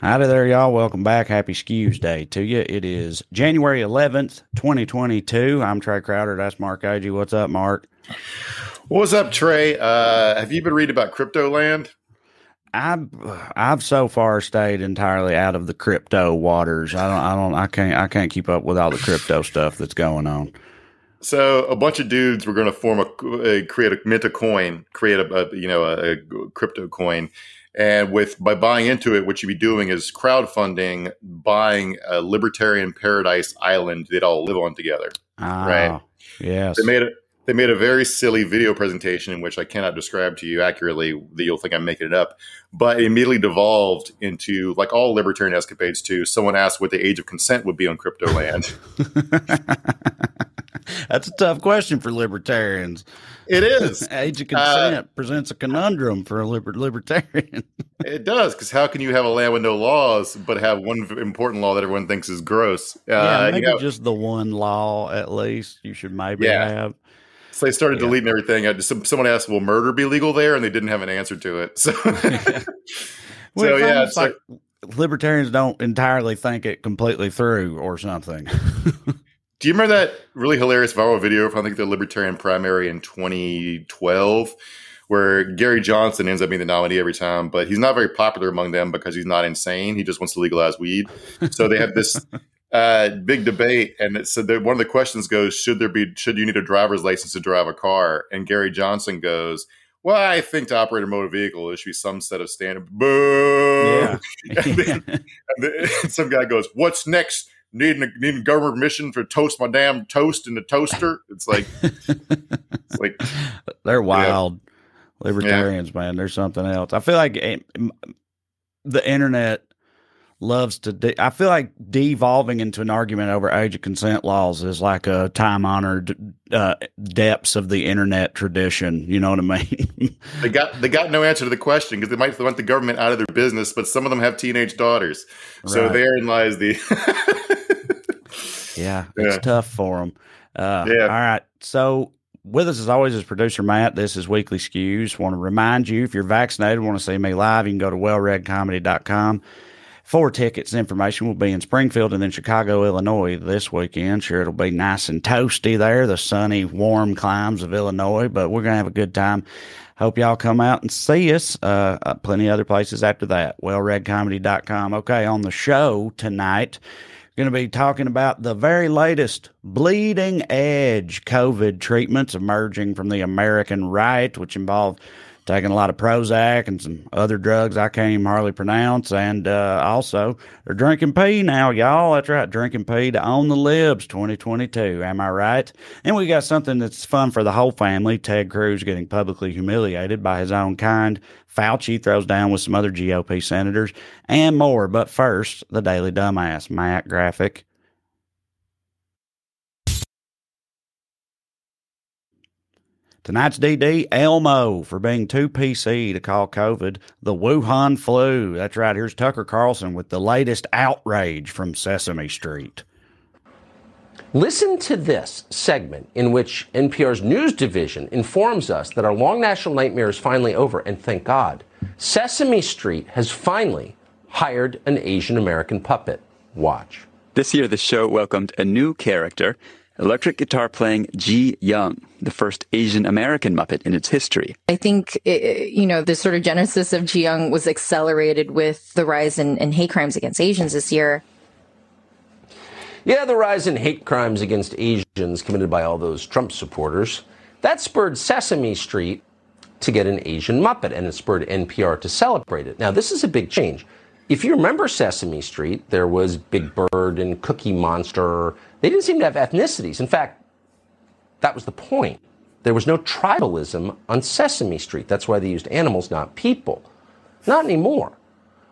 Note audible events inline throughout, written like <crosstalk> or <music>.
Howdy there, y'all. Welcome back. Happy Skews Day to you. It is January 11th, 2022. I'm Trae Crowder. That's Mark Agee. What's up, Mark? What's up, Trey? Uh, have you been reading about crypto land? I've I've so far stayed entirely out of the crypto waters. I don't I don't I can't I can't keep up with all the crypto <laughs> stuff that's going on. So a bunch of dudes were going to form a, create a mint a coin, create a, a you know a, a, crypto coin, and with by buying into it, what you'd be doing is crowdfunding, buying a libertarian paradise island they'd all live on together. Ah, right? Yes. They made it. They made a very silly video presentation in which I cannot describe to you accurately that you'll think I'm making it up, but it immediately devolved into like all libertarian escapades too. Someone asked what the age of consent would be on crypto land. <laughs> <laughs> That's a tough question for libertarians. It is. <laughs> Age of consent uh, presents a conundrum for a liber- libertarian. <laughs> it does, because how can you have a land with no laws, but have one important law that everyone thinks is gross? Uh, yeah, maybe you know, just the one law at least you should maybe yeah. have. So they started yeah. deleting everything. I just, someone asked, "Will murder be legal there?" And they didn't have an answer to it. So, yeah. well, so yeah, it's like, like libertarians don't entirely think it completely through or something. Do you remember that really hilarious viral video from I think the Libertarian primary in 2012, where Gary Johnson ends up being the nominee every time, but he's not very popular among them because he's not insane. He just wants to legalize weed. So they have this <laughs> uh, big debate, and it so one of the questions goes: Should there be? Should you need a driver's license to drive a car? And Gary Johnson goes. Well, I think to operate a motor vehicle, there should be some set of standard. Boo! Yeah. <laughs> and, then, and <laughs> then some guy goes, "What's next?" Needing needing government permission to toast my damn toast in the toaster. It's like <laughs> it's like they're wild yeah. libertarians, yeah. man. There's something else. I feel like eh, the internet loves to. De- I feel like devolving into an argument over age of consent laws is like a time honored uh, depths of the internet tradition. You know what I mean? they got they got no answer to the question because they might want the government out of their business, but some of them have teenage daughters, so right. therein lies the. yeah, <laughs> it's yeah. tough for them. Uh, yeah. All right, so with us as always is producer Matt. This is Weekly Skews. Want to remind you if you're vaccinated, want to see me live, you can go to wellredcomedy.com. For tickets information will be in Springfield and then Chicago, Illinois this weekend. Sure, it'll be nice and toasty there, the sunny, warm climes of Illinois, but we're going to have a good time. Hope y'all come out and see us. Uh, uh, plenty other places after that. WellRedComedy.com. Okay, on the show tonight, going to be talking about the very latest bleeding edge COVID treatments emerging from the American right, which involve taking a lot of Prozac and some other drugs I can't even hardly pronounce. And uh, also, they're drinking pee now, y'all. That's right, drinking pee to own the libs 2022. Am I right? And we got something that's fun for the whole family. Ted Cruz getting publicly humiliated by his own kind. Fauci throws down with some other GOP senators and more. But first, the Daily Dumbass, Matt Graphic. Tonight's DD, Elmo, for being too PC to call COVID the Wuhan flu. That's right. Here's Tucker Carlson with the latest outrage from Sesame Street. Listen to this segment in which NPR's news division informs us that our long national nightmare is finally over, and thank God. Sesame Street has finally hired an Asian American puppet. Watch. This year, the show welcomed a new character electric guitar playing Ji Young, the first Asian American Muppet in its history. I think, it, you know, the sort of genesis of Ji Young was accelerated with the rise in, in hate crimes against Asians this year. Yeah, the rise in hate crimes against Asians committed by all those Trump supporters. That spurred Sesame Street to get an Asian Muppet, and it spurred NPR to celebrate it. Now, this is a big change. If you remember Sesame Street, there was Big Bird and Cookie Monster they didn't seem to have ethnicities. In fact, that was the point. There was no tribalism on Sesame Street. That's why they used animals, not people. Not anymore.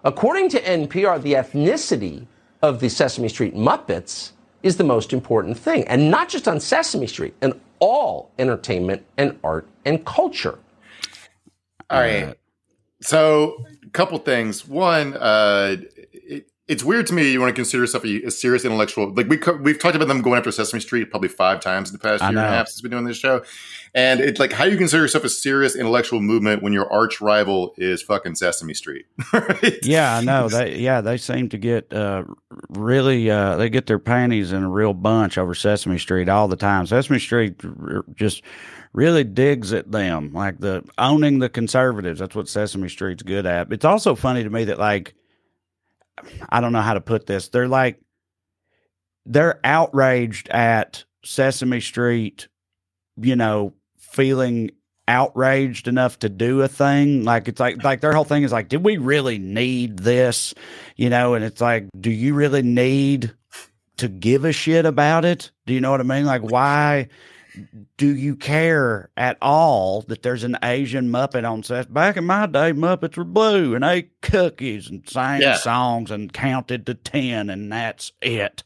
According to NPR, the ethnicity of the Sesame Street Muppets is the most important thing. And not just on Sesame Street, in all entertainment and art and culture. All right. So, a couple things. One, uh, it's weird to me. You want to consider yourself a, a serious intellectual. Like we we've talked about them going after Sesame Street probably five times in the past year and a half since we've been doing this show. And it's like, how do you consider yourself a serious intellectual movement when your arch rival is fucking Sesame Street? <laughs> right? Yeah, I know. They yeah, they seem to get uh, really uh, they get their panties in a real bunch over Sesame Street all the time. Sesame Street just really digs at them, like the owning the conservatives. That's what Sesame Street's good at. It's also funny to me that like I don't know how to put this. They're like they're outraged at Sesame Street, you know, feeling outraged enough to do a thing. Like it's like like their whole thing is like, did we really need this? You know, and it's like, do you really need to give a shit about it? Do you know what I mean? Like why do you care at all that there's an Asian Muppet on set? Back in my day, Muppets were blue and ate cookies and sang yeah. songs and counted to ten, and that's it.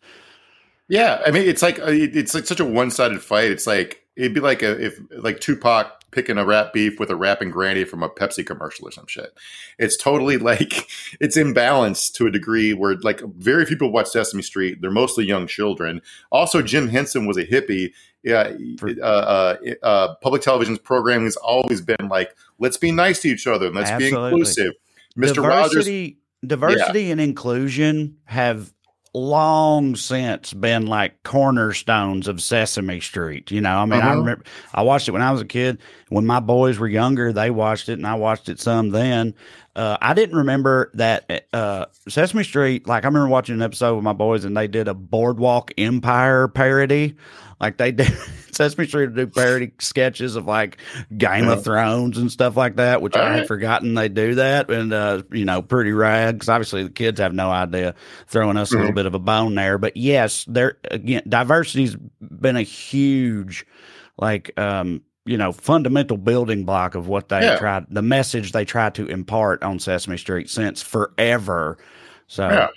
Yeah, I mean, it's like uh, it's like such a one sided fight. It's like it'd be like a, if like Tupac picking a rap beef with a rapping granny from a Pepsi commercial or some shit. It's totally <laughs> like it's imbalanced to a degree where like very few people watch Sesame Street. They're mostly young children. Also, Jim Henson was a hippie. Yeah, uh, uh, uh, public television's programming has always been like, let's be nice to each other and let's Absolutely. be inclusive. Mr. Diversity, Rogers, diversity yeah. and inclusion have long since been like cornerstones of Sesame Street. You know, I mean, uh-huh. I remember I watched it when I was a kid. When my boys were younger, they watched it, and I watched it some then. Uh, I didn't remember that uh, Sesame Street. Like, I remember watching an episode with my boys, and they did a Boardwalk Empire parody. Like they did <laughs> <laughs> Sesame Street to do parody sketches of like Game of Thrones and stuff like that, which All I right. had forgotten they do that. And, uh, you know, pretty rad because obviously the kids have no idea throwing us mm-hmm. a little mm-hmm. bit of a bone there. But yes, there again, diversity's been a huge, like, um, you know, fundamental building block of what they yeah. tried, the message they try to impart on Sesame Street since forever. So, yeah.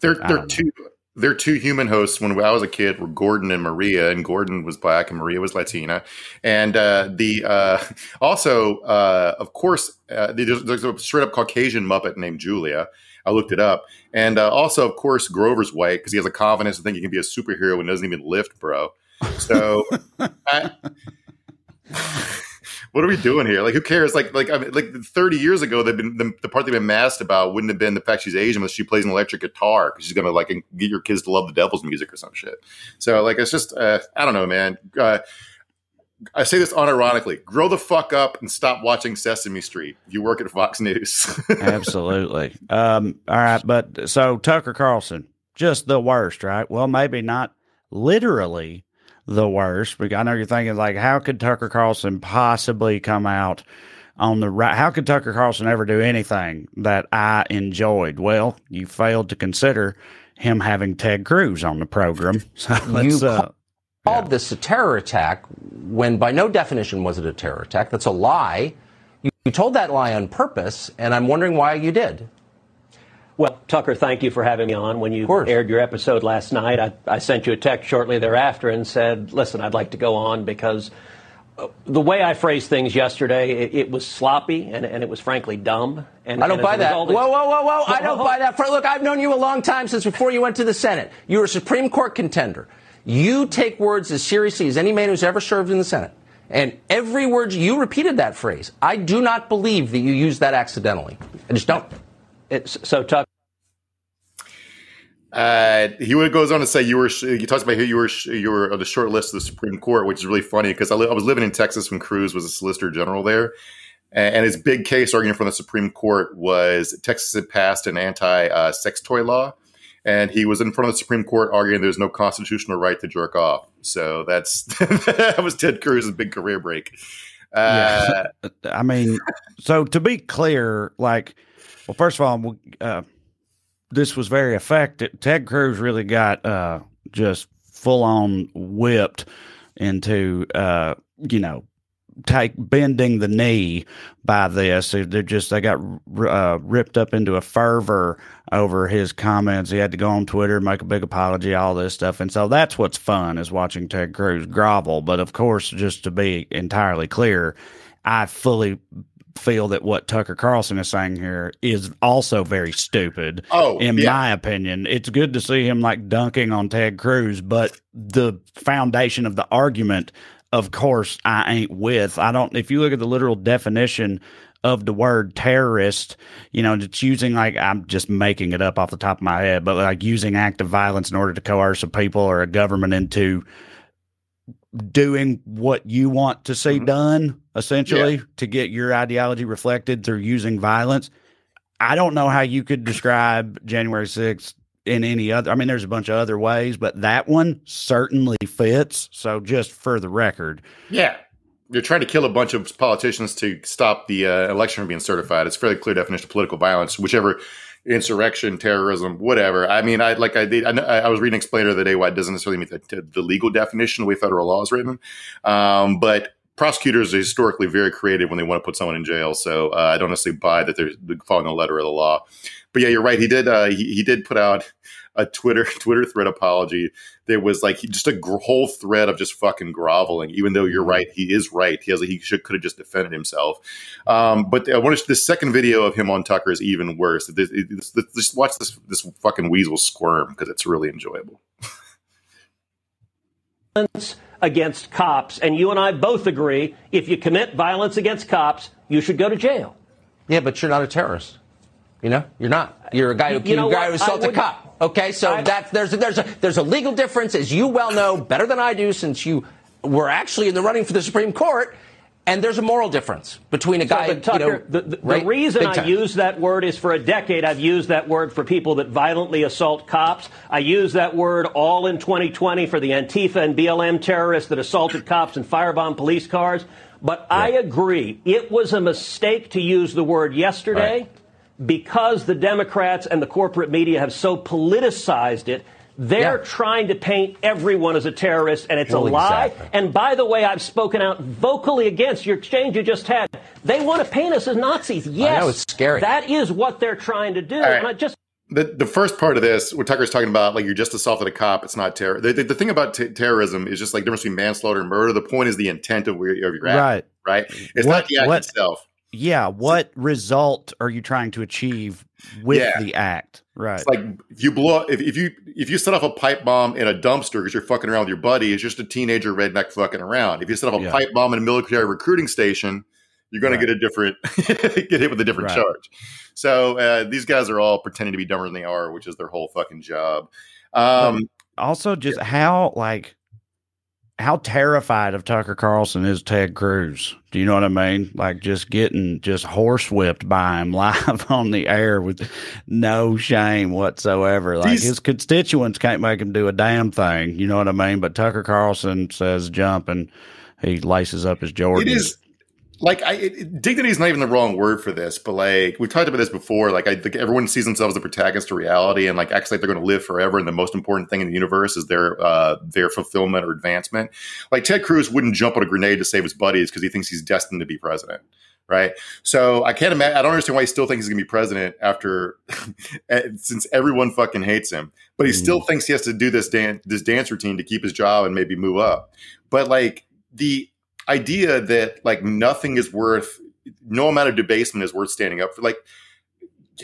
They're, they're two, their two human hosts when I was a kid were Gordon and Maria, and Gordon was black and Maria was Latina. And uh, the uh, also, uh, of course, uh, there's, there's, a straight up Caucasian Muppet named Julia. I looked it up, and uh, also, of course, Grover's white because he has a confidence to think he can be a superhero and doesn't even lift, bro. So. <laughs> I, what are we doing here? Like, who cares? Like, like I mean, like thirty years ago, they've been the, the, part they've been masked about wouldn't have been the fact she's Asian, but she plays an electric guitar because she's gonna like get your kids to love the devil's music or some shit. So, like, it's just uh, I don't know, man. Uh, I say this unironically: grow the fuck up and stop watching Sesame Street. You work at Fox News. <laughs> Absolutely. Um, all right, but so Tucker Carlson, just the worst, right? Well, maybe not literally the worst. I know you're thinking like, how could Tucker Carlson possibly come out on the right? How could Tucker Carlson ever do anything that I enjoyed? Well, you failed to consider him having Ted Cruz on the program. <laughs> So let's. You uh, called yeah. this a terror attack when, by no definition, was it a terror attack? That's a lie. You, you told that lie on purpose, and I'm wondering why you did. Well, Tucker, thank you for having me on. When you aired your episode last night, I, I, sent you a text shortly thereafter and said, listen, I'd like to go on because uh, the way I phrased things yesterday, it, it was sloppy and, and, it was frankly dumb. And, I don't buy that. Whoa, whoa, whoa, whoa. I don't buy that. Look, I've known you a long time since before you went to the Senate. You were a Supreme Court contender. You take words as seriously as any man who's ever served in the Senate. And every word you repeated that phrase. I do not believe that you used that accidentally. I just don't. It's, so, Tuck. Uh, he goes on to say you were. He talks about who you were you were on the short list of the Supreme Court, which is really funny because I, li- I, was living in Texas when Cruz was a Solicitor General there, and, and his big case arguing from the Supreme Court was Texas had passed an anti-sex uh, toy law, and he was in front of the Supreme Court arguing there's no constitutional right to jerk off. So that's <laughs> that was Ted Cruz's big career break. Uh, yeah. <laughs> I mean, so to be clear, like, well, first of all, uh, this was very effective. Ted Cruz really got uh, just full on whipped into, uh, you know, take bending the knee by this. They're just they got uh, ripped up into a fervor over his comments. He had to go on Twitter, make a big apology, all this stuff, and so that's what's fun is watching Ted Cruz grovel. But of course, just to be entirely clear, I fully feel that what Tucker Carlson is saying here is also very stupid. Oh, in yeah. my opinion, it's good to see him like dunking on Ted Cruz, but the foundation of the argument, of course, I ain't with. I don't. If you look at the literal definition of the word terrorist, you know, it's using like I'm just making it up off the top of my head, but like using active violence in order to coerce a people or a government into doing what you want to see mm-hmm. done, essentially, yeah. to get your ideology reflected through using violence. I don't know how you could describe January 6th in any other. I mean, there's a bunch of other ways, but that one certainly fits. So, just for the record, yeah, you're trying to kill a bunch of politicians to stop the uh, election from being certified. It's a fairly clear definition of political violence, whichever insurrection, terrorism, whatever. I mean, I like I did. I, I was reading Explainer the day why it doesn't necessarily mean the, the legal definition the way federal law is written, um, but prosecutors are historically very creative when they want to put someone in jail. So uh, I don't necessarily buy that they're following the letter of the law. But yeah, you're right. He did. Uh, he, he did put out a Twitter <laughs> Twitter thread apology. There was like just a gr- whole thread of just fucking groveling. Even though you're right, he is right. He has he should could have just defended himself. Um, but I want to, the second video of him on Tucker is even worse. This, this, this, just watch this this fucking weasel squirm because it's really enjoyable. against cops, and you and I both agree if you commit violence against cops, you should go to jail. Yeah, but you're not a terrorist. You know, you're not. You're a guy who, you know guy who assaulted a cop. Okay, so I, that's there's a, there's a there's a legal difference, as you well know better than I do, since you were actually in the running for the Supreme Court. And there's a moral difference between a guy. So, Tucker, you know, the, the, right, the, reason I use that word is for a decade I've used that word for people that violently assault cops. I use that word all in 2020 for the Antifa and BLM terrorists that assaulted cops and firebombed police cars. But I agree, it was a mistake to use the word yesterday. Right because the Democrats and the corporate media have so politicized it, they're yeah. trying to paint everyone as a terrorist, and it's well, a lie. Exactly. And by the way, I've spoken out vocally against your exchange you just had. They want to paint us as Nazis. Yes, I know, it's scary. That is what they're trying to do. Right. And I just the, the first part of this, what Tucker's talking about, like you're just assaulted a cop, it's not terror. The, the, the thing about t- terrorism is just like the difference between manslaughter and murder. The point is the intent of, where, of your act, right? Right. It's what, not the act what, itself yeah what result are you trying to achieve with yeah. the act right it's like if you blow if, if you if you set off a pipe bomb in a dumpster because you're fucking around with your buddy it's just a teenager redneck fucking around if you set off a yeah. pipe bomb in a military recruiting station you're going right. to get a different <laughs> get hit with a different right. charge so uh, these guys are all pretending to be dumber than they are which is their whole fucking job um, also just yeah. how like how terrified of Tucker Carlson is Ted Cruz? Do you know what I mean? Like just getting just horsewhipped by him <laughs> live on the air with no shame whatsoever. Like These, his constituents can't make him do a damn thing. You know what I mean? But Tucker Carlson says jump and he laces up his Jordans. It is like I it, dignity is not even the wrong word for this, but like we've talked about this before. Like I think everyone sees themselves as the protagonist of reality, and like acts like they're going to live forever. And the most important thing in the universe is their uh, their fulfillment or advancement. Like Ted Cruz wouldn't jump on a grenade to save his buddies because he thinks he's destined to be president, right? So I can't imagine. I don't understand why he still thinks he's going to be president after <laughs> eh, since everyone fucking hates him. But he mm. still thinks he has to do this dance this dance routine to keep his job and maybe move up. But like the idea that like nothing is worth no amount of debasement is worth standing up for. Like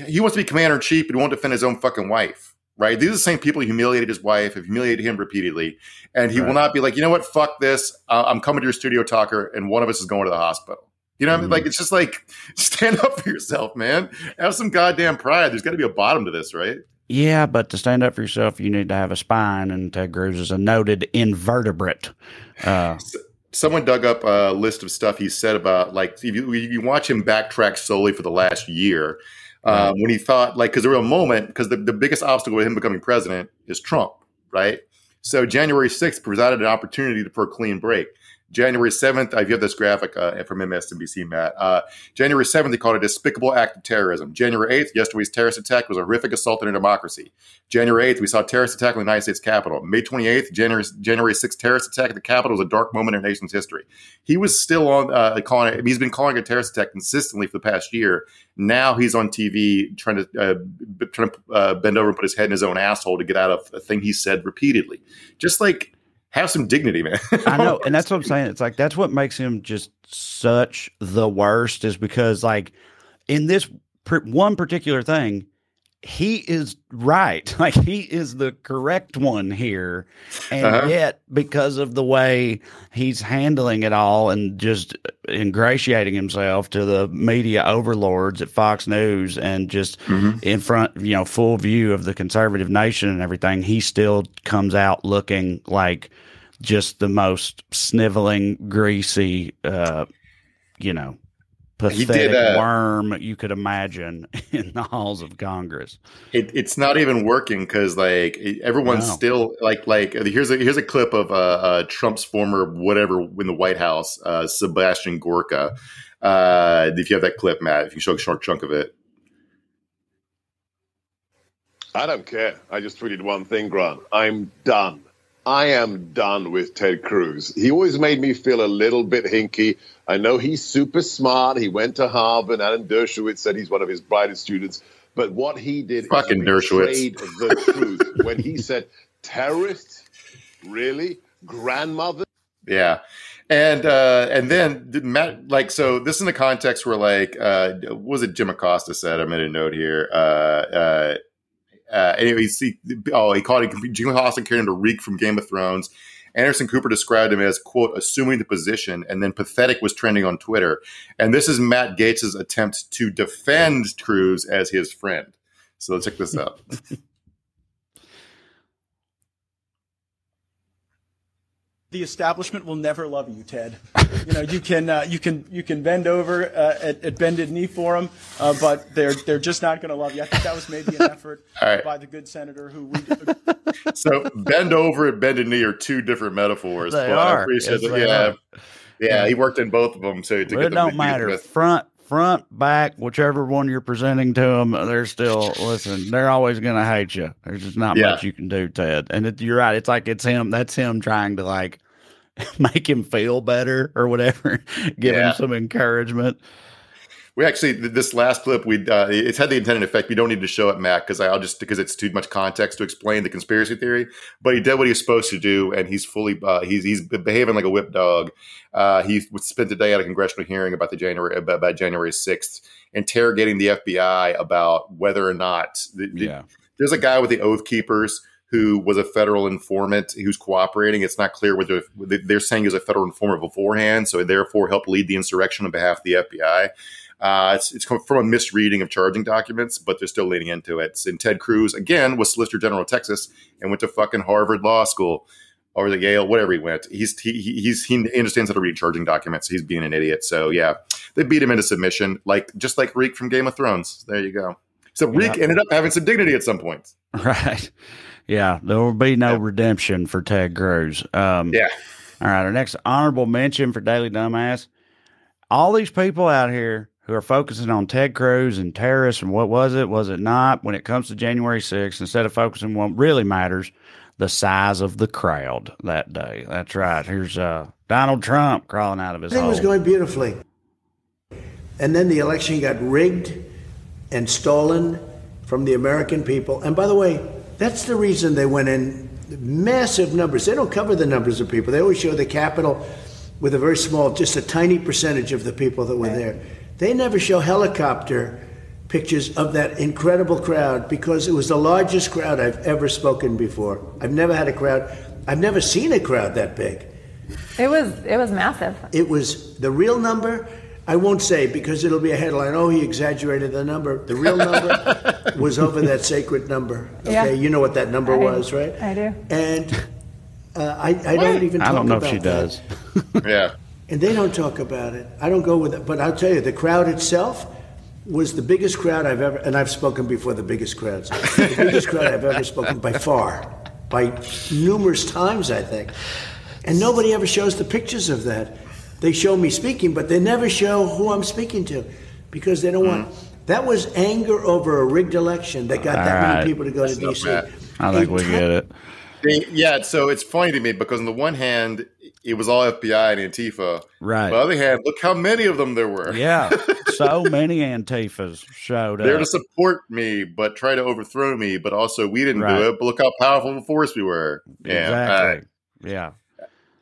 he wants to be commander in chief, but he won't defend his own fucking wife. Right? These are the same people who humiliated his wife, have humiliated him repeatedly, and he right. will not be like, you know what, fuck this. Uh, I'm coming to your studio Tucker, and one of us is going to the hospital. You know, mm-hmm. I mean? like it's just like <laughs> stand up for yourself, man. Have some goddamn pride. There's got to be a bottom to this, right? Yeah, but to stand up for yourself, you need to have a spine, and Ted Cruz is a noted invertebrate. Uh, <laughs> someone dug up a list of stuff he said about like if you, if you watch him backtrack solely for the last year um, when he thought like because there was a moment because the, the biggest obstacle with him becoming president is trump right? So january 6th presented an opportunity for a clean break January 7th, I have got this graphic uh, from MSNBC, Matt. Uh, January 7th, they called it a despicable act of terrorism. January 8th, yesterday's terrorist attack was a horrific assault on our democracy. January 8th, we saw a terrorist attack on the United States Capitol. May 28th, January, January 6th terrorist attack at the Capitol was a dark moment in our nation's history. He was still on uh, calling it, he's been calling a terrorist attack consistently for the past year. Now he's on TV trying to, uh, trying to uh, bend over and put his head in his own asshole to get out of a thing he said repeatedly. Just like, have some dignity, man. <laughs> I know, and that's what I'm <laughs> saying. It's like that's what makes him just such the worst is because like in this one particular thing, he is right. <laughs> Like he is the correct one here. And uh-huh. yet, because of the way he's handling it all and just ingratiating himself to the media overlords at Fox News and just mm-hmm. in front, you know, full view of the conservative nation and everything, he still comes out looking like just the most sniveling, greasy, uh, you know, pathetic did, uh, worm you could imagine <laughs> in the halls of Congress. It, it's not even working because like everyone's no. still like like here's a here's a clip of uh, uh, Trump's former whatever in the White House, uh, Sebastian Gorka. Uh, if you have that clip, Matt, if you show a short chunk of it. I don't care. I just tweeted one thing, Grant. I'm done. I am done with Ted Cruz. He always made me feel a little bit hinky. I know he's super smart. He went to Harvard. Alan Dershowitz said he's one of his brightest students. But what he did Fucking is betrayed the truth <laughs> when he said terrorists, really, grandmother. Yeah, and uh, and then Matt, like, so this is in the context where, like, uh, was it Jim Acosta said? I made a note here. Uh, uh, uh, anyway, he, oh, he called Jim Acosta carrying a reek from Game of Thrones. Anderson Cooper described him as, quote, assuming the position, and then pathetic was trending on Twitter. And this is Matt Gaetz' attempt to defend Cruz as his friend. So let's check this out. <laughs> the establishment will never love you, Ted. <laughs> You know, you can uh, you can you can bend over uh, at, at, bended knee for them, uh, but they're they're just not going to love you. I think that was maybe an effort <laughs> right. by the good senator who. We, <laughs> so bend over and bended knee are two different metaphors. They are. I appreciate yes, yeah, yeah, he worked in both of them. So it don't matter. Front front, back, whichever one you're presenting to them, they're still listen. They're always going to hate you. There's just not yeah. much you can do, Ted. And it, you're right. It's like it's him. That's him trying to like <laughs> make him feel better or whatever, <laughs> give yeah. him some encouragement. We actually this last clip we uh, it's had the intended effect. We don't need to show it, Matt, because I'll just because it's too much context to explain the conspiracy theory. But he did what he's supposed to do, and he's fully uh, he's he's behaving like a whip dog. Uh, he spent the day at a congressional hearing about the January about, about January sixth, interrogating the FBI about whether or not the, yeah. The, there's a guy with the Oath Keepers who was a federal informant who's cooperating. It's not clear whether they're saying he's a federal informant beforehand, so therefore helped lead the insurrection on behalf of the FBI. Uh, it's, it's from a misreading of charging documents, but they're still leaning into it. And Ted Cruz, again, was Solicitor General of Texas and went to fucking Harvard Law School or the Yale, whatever he went. He's he he's he understands how to read charging documents. He's being an idiot. So yeah, they beat him into submission, like just like Reek from Game of Thrones. There you go. So Reek yeah. ended up having some dignity at some point. <laughs> Right. Yeah, there will be no yeah. redemption for Ted Cruz. Um, yeah. All right. Our next honorable mention for Daily Dumbass. All these people out here who are focusing on Ted Cruz and terrorists and what was it, was it not? When it comes to January 6th, instead of focusing on what really matters, the size of the crowd that day. That's right. Here's uh, Donald Trump crawling out of his. Everything was going beautifully, and then the election got rigged and stolen from the American people. And by the way, that's the reason they went in massive numbers. They don't cover the numbers of people. They always show the Capitol with a very small, just a tiny percentage of the people that were there. They never show helicopter pictures of that incredible crowd because it was the largest crowd I've ever spoken before. I've never had a crowd. I've never seen a crowd that big. It was it was massive. It was the real number. I won't say because it'll be a headline. Oh, he exaggerated the number. The real number <laughs> was over that sacred number. Okay, yeah. you know what that number I was, right? I do. And uh, I, I don't even. I don't know if she that. does. yeah and they don't talk about it. I don't go with it, but I'll tell you, the crowd itself was the biggest crowd I've ever, and I've spoken before the biggest crowds, the biggest crowd I've ever spoken by far, by numerous times, I think. And nobody ever shows the pictures of that. They show me speaking, but they never show who I'm speaking to because they don't mm. want. That was anger over a rigged election that got All that right. many people to go That's to D.C. I think we get it. Yeah, so it's funny to me because on the one hand, it was all FBI and Antifa. Right. On the other hand, look how many of them there were. Yeah. <laughs> so many Antifas showed up. There to support me, but try to overthrow me. But also, we didn't right. do it. But look how powerful of a force we were. Yeah. Exactly. Yeah.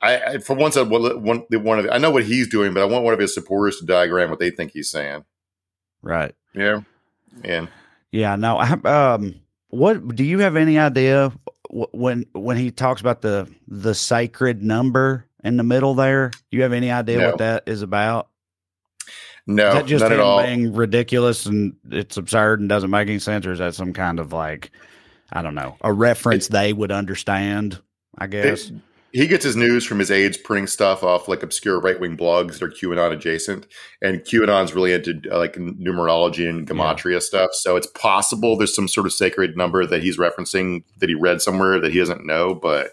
I, I for once, I one, one of I know what he's doing, but I want one of his supporters to diagram what they think he's saying. Right. Yeah. Yeah. Yeah. No. Um. What do you have any idea when when he talks about the the sacred number in the middle there? Do you have any idea no. what that is about? No, is that just not him at all. being ridiculous and it's absurd and doesn't make any sense, or is that some kind of like I don't know a reference it's, they would understand? I guess. He gets his news from his aides printing stuff off like obscure right wing blogs that are QAnon adjacent, and QAnon's really into uh, like numerology and gematria yeah. stuff. So it's possible there's some sort of sacred number that he's referencing that he read somewhere that he doesn't know. But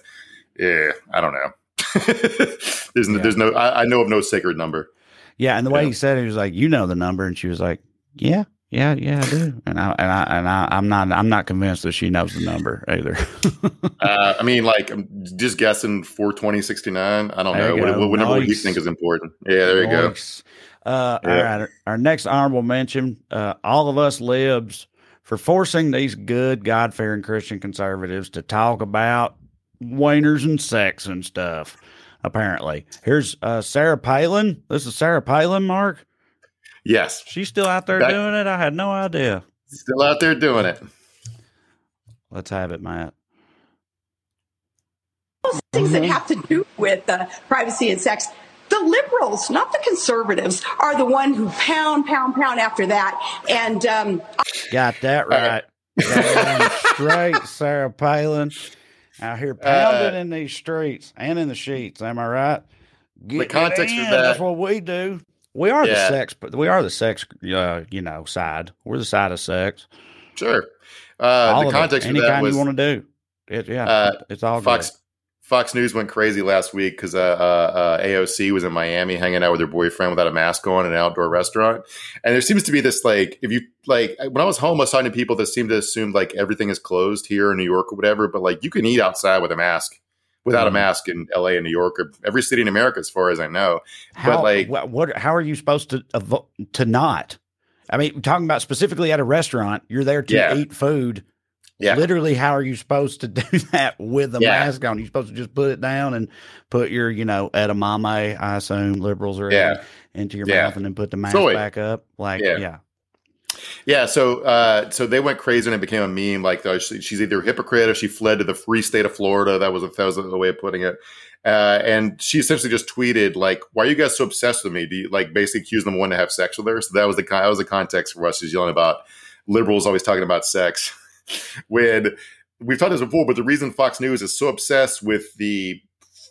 yeah, I don't know. <laughs> there's, yeah. there's no, I, I, know of no sacred number. Yeah, and the way yeah. he said it, he was like, "You know the number," and she was like, "Yeah." Yeah, yeah, I do, and I and I and I, I'm not I'm not convinced that she knows the number either. <laughs> uh, I mean, like I'm just guessing four twenty sixty nine. I don't there know what, what, what nice. you think is important. Yeah, there nice. you go. Uh, yeah. All right, our next honorable mention: uh, all of us libs for forcing these good God fearing Christian conservatives to talk about wieners and sex and stuff. Apparently, here's uh, Sarah Palin. This is Sarah Palin, Mark. Yes. She's still out there that, doing it? I had no idea. Still out there doing it. Let's have it, Matt. Those things that have to do with uh, privacy and sex. The liberals, not the conservatives, are the one who pound, pound, pound after that. And um, got that right. Got straight, Sarah Palin. Out here pounding uh, in these streets and in the sheets. Am I right? Get the context for that. That's what we do. We are yeah. the sex, but we are the sex, uh, you know, side. We're the side of sex. Sure. Uh, the context it. Any kind was, you want to do. It, yeah, uh, it's all Fox. Good. Fox News went crazy last week because uh, uh, uh AOC was in Miami hanging out with her boyfriend without a mask on in an outdoor restaurant. And there seems to be this like, if you like, when I was home, I was talking to people that seem to assume like everything is closed here in New York or whatever, but like you can eat outside with a mask without mm-hmm. a mask in LA and New York or every city in America, as far as I know. How, but like, what, what, how are you supposed to to not? I mean, talking about specifically at a restaurant, you're there to yeah. eat food. Yeah. Literally, how are you supposed to <laughs> do that with a yeah. mask on? You're supposed to just put it down and put your, you know, edamame, I assume liberals are yeah. into your yeah. mouth and then put the mask Soy. back up. Like, yeah. yeah. Yeah, so uh, so they went crazy and it became a meme. Like uh, she's either a hypocrite or she fled to the free state of Florida. That was a, that was the way of putting it. Uh, and she essentially just tweeted like, "Why are you guys so obsessed with me?" Do you, like basically accuse them of wanting to have sex with her. So that was the that was the context for us. She's yelling about liberals always talking about sex. <laughs> <laughs> when we've talked this before, but the reason Fox News is so obsessed with the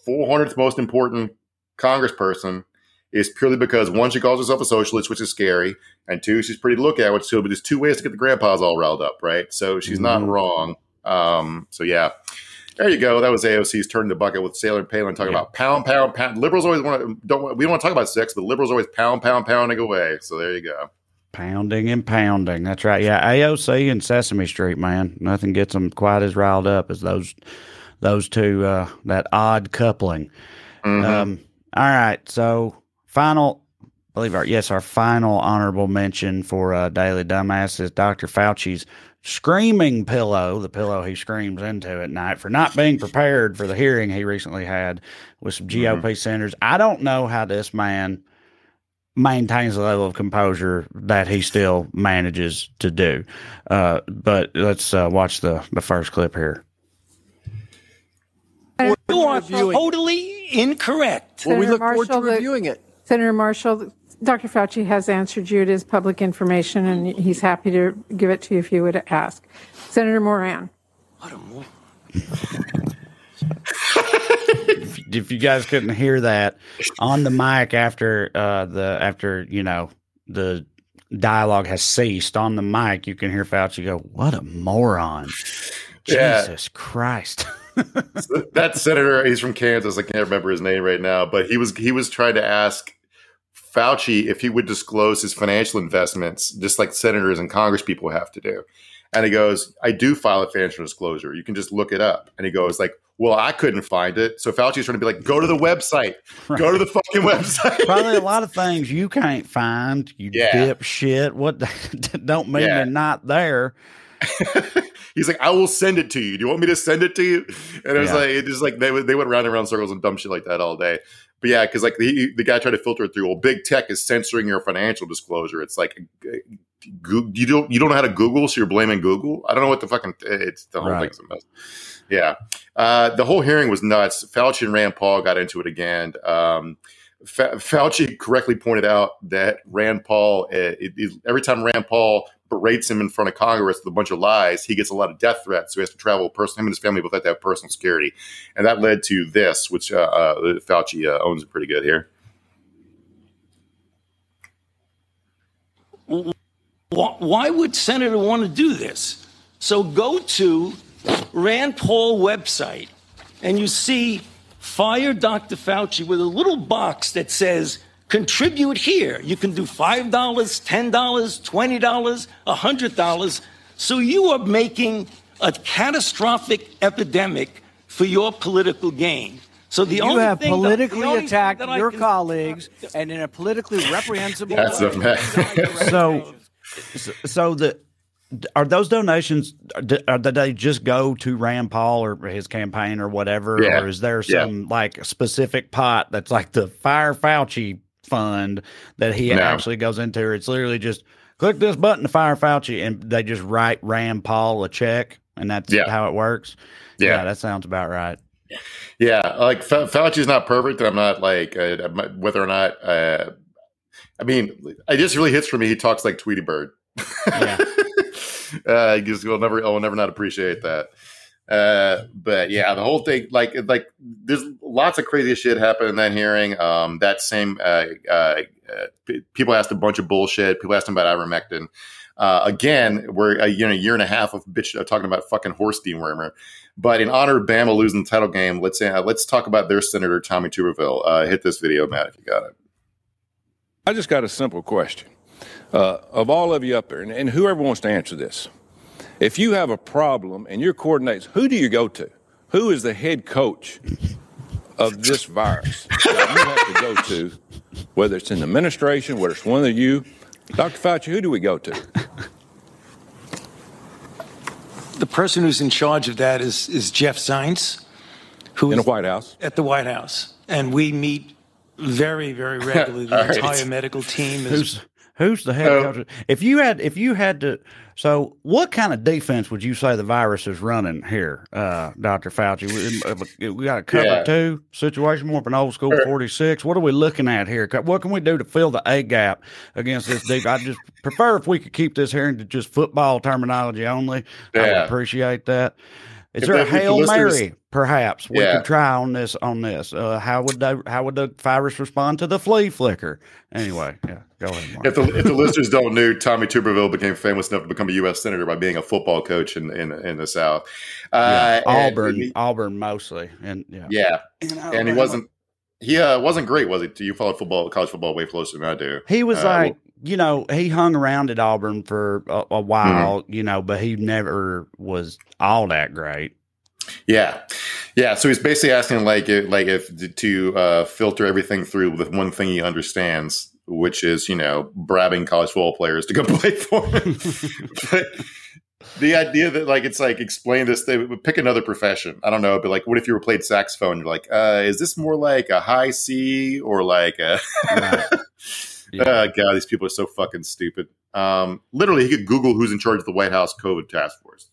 400th most important Congressperson is purely because one, she calls herself a socialist, which is scary, and two, she's pretty to look at, which so but there's two ways to get the grandpas all riled up, right? So she's mm-hmm. not wrong. Um, so yeah. There you go. That was AOC's turn the bucket with Sarah Palin talking yeah. about pound, pound, pound. Liberals always want to don't we don't want to talk about sex, but liberals always pound, pound, pounding away. So there you go. Pounding and pounding. That's right. Yeah, AOC and Sesame Street, man. Nothing gets them quite as riled up as those those two. Uh, that odd coupling. Mm-hmm. Um, all right. So final, I believe our yes, our final honorable mention for uh, Daily Dumbass is Dr. Fauci's screaming pillow, the pillow he screams into at night for not being prepared for the hearing he recently had with some GOP mm-hmm. senators. I don't know how this man maintains the level of composure that he still manages to do. Uh, but let's uh, watch the, the first clip here. You are totally incorrect. Well, we look forward to reviewing it. Senator Marshall, Dr. Fauci has answered you. It is public information, and he's happy to give it to you if you would ask. Senator Moran. What a if, if you guys couldn't hear that on the mic after uh, the after you know the dialogue has ceased on the mic, you can hear Fauci go, "What a moron!" <laughs> Yeah. Jesus Christ. <laughs> that senator, he's from Kansas. I can't remember his name right now, but he was he was trying to ask Fauci if he would disclose his financial investments, just like senators and Congress people have to do. And he goes, I do file a financial disclosure. You can just look it up. And he goes, like, well, I couldn't find it. So Fauci's trying to be like, go to the website. Right. Go to the fucking website. Probably a lot of <laughs> things you can't find, you yeah. dipshit. What <laughs> don't mean yeah. they're not there. <laughs> He's like, I will send it to you. Do you want me to send it to you? And it was yeah. like, it just like they they went round and round circles and dumb shit like that all day. But yeah, because like the the guy tried to filter it through. Well, big tech is censoring your financial disclosure. It's like you don't you don't know how to Google, so you're blaming Google. I don't know what the fucking it's the whole right. thing's a mess. Yeah, uh, the whole hearing was nuts. Fauci and Rand Paul got into it again. Um, Fauci correctly pointed out that Rand Paul, uh, it, it, every time Rand Paul berates him in front of Congress with a bunch of lies, he gets a lot of death threats. So he has to travel, person, him and his family both have to have personal security. And that led to this, which uh, uh, Fauci uh, owns it pretty good here. Why would Senator want to do this? So go to Rand Paul website and you see fire Dr. Fauci with a little box that says contribute here. You can do $5, $10, $20, $100. So you are making a catastrophic epidemic for your political gain. So the only you only have thing politically that, attacked your can, colleagues and in a politically reprehensible That's way. <laughs> so, so the are those donations? Did, they just go to Rand Paul or his campaign or whatever, yeah. or is there some yeah. like specific pot that's like the Fire Fauci fund that he no. actually goes into? It's literally just click this button to fire Fauci, and they just write Rand Paul a check, and that's yeah. how it works. Yeah. that sounds about right. Yeah, like Fa- Fauci's not perfect, and I'm not like uh, whether or not. Uh, I mean, it just really hits for me. He talks like Tweety Bird. Yeah. <laughs> uh, just will never, I will never not appreciate that. Uh, but yeah, the whole thing, like, like there's lots of crazy shit happened in that hearing. Um, that same, uh, uh, uh people asked a bunch of bullshit. People asked him about ivermectin. Uh, again, we're a, you know, a year and a half of bitch uh, talking about fucking horse dewormer. But in honor of Bama losing the title game, let's uh, let's talk about their senator Tommy Tuberville. Uh, hit this video, Matt, if you got it. I just got a simple question uh, of all of you up there, and, and whoever wants to answer this. If you have a problem and your coordinates, who do you go to? Who is the head coach of this virus that you have to go to, whether it's in the administration, whether it's one of you? Dr. Fauci, who do we go to? The person who's in charge of that is, is Jeff Zients, who in the White House. At the White House, and we meet very, very regularly. <laughs> The entire right. medical team is. Who's, who's the head coach? If you had, if you had to, so what kind of defense would you say the virus is running here, uh, Doctor Fauci? We, we, got a cover yeah. two situation, more of an old school forty six. What are we looking at here? What can we do to fill the A gap against this deep? I just prefer if we could keep this here into just football terminology only. Yeah. I would appreciate that. Is if there a hail mary, perhaps we yeah. could try on this? On this, uh, how would they, how would the virus respond to the flea flicker? Anyway, yeah, go ahead. Mark. If the, if the listeners don't know, Tommy Tuberville became famous enough to become a U.S. senator by being a football coach in in, in the South. Uh, yeah, Auburn, he, Auburn mostly, and yeah, yeah, and he wasn't he uh, wasn't great, was he? You followed football, college football way closer than I do. He was uh, like, you know, he hung around at Auburn for a, a while, mm-hmm. you know, but he never was all that great. Yeah, yeah. So he's basically asking like, if, like if to uh, filter everything through with one thing he understands, which is you know grabbing college football players to go <laughs> play for him. <laughs> but the idea that like it's like explain this thing, pick another profession. I don't know, but like, what if you were played saxophone? You're like, uh, is this more like a high C or like a? <laughs> Yeah. Uh, God, these people are so fucking stupid. Um, literally, he could Google who's in charge of the White House COVID task force,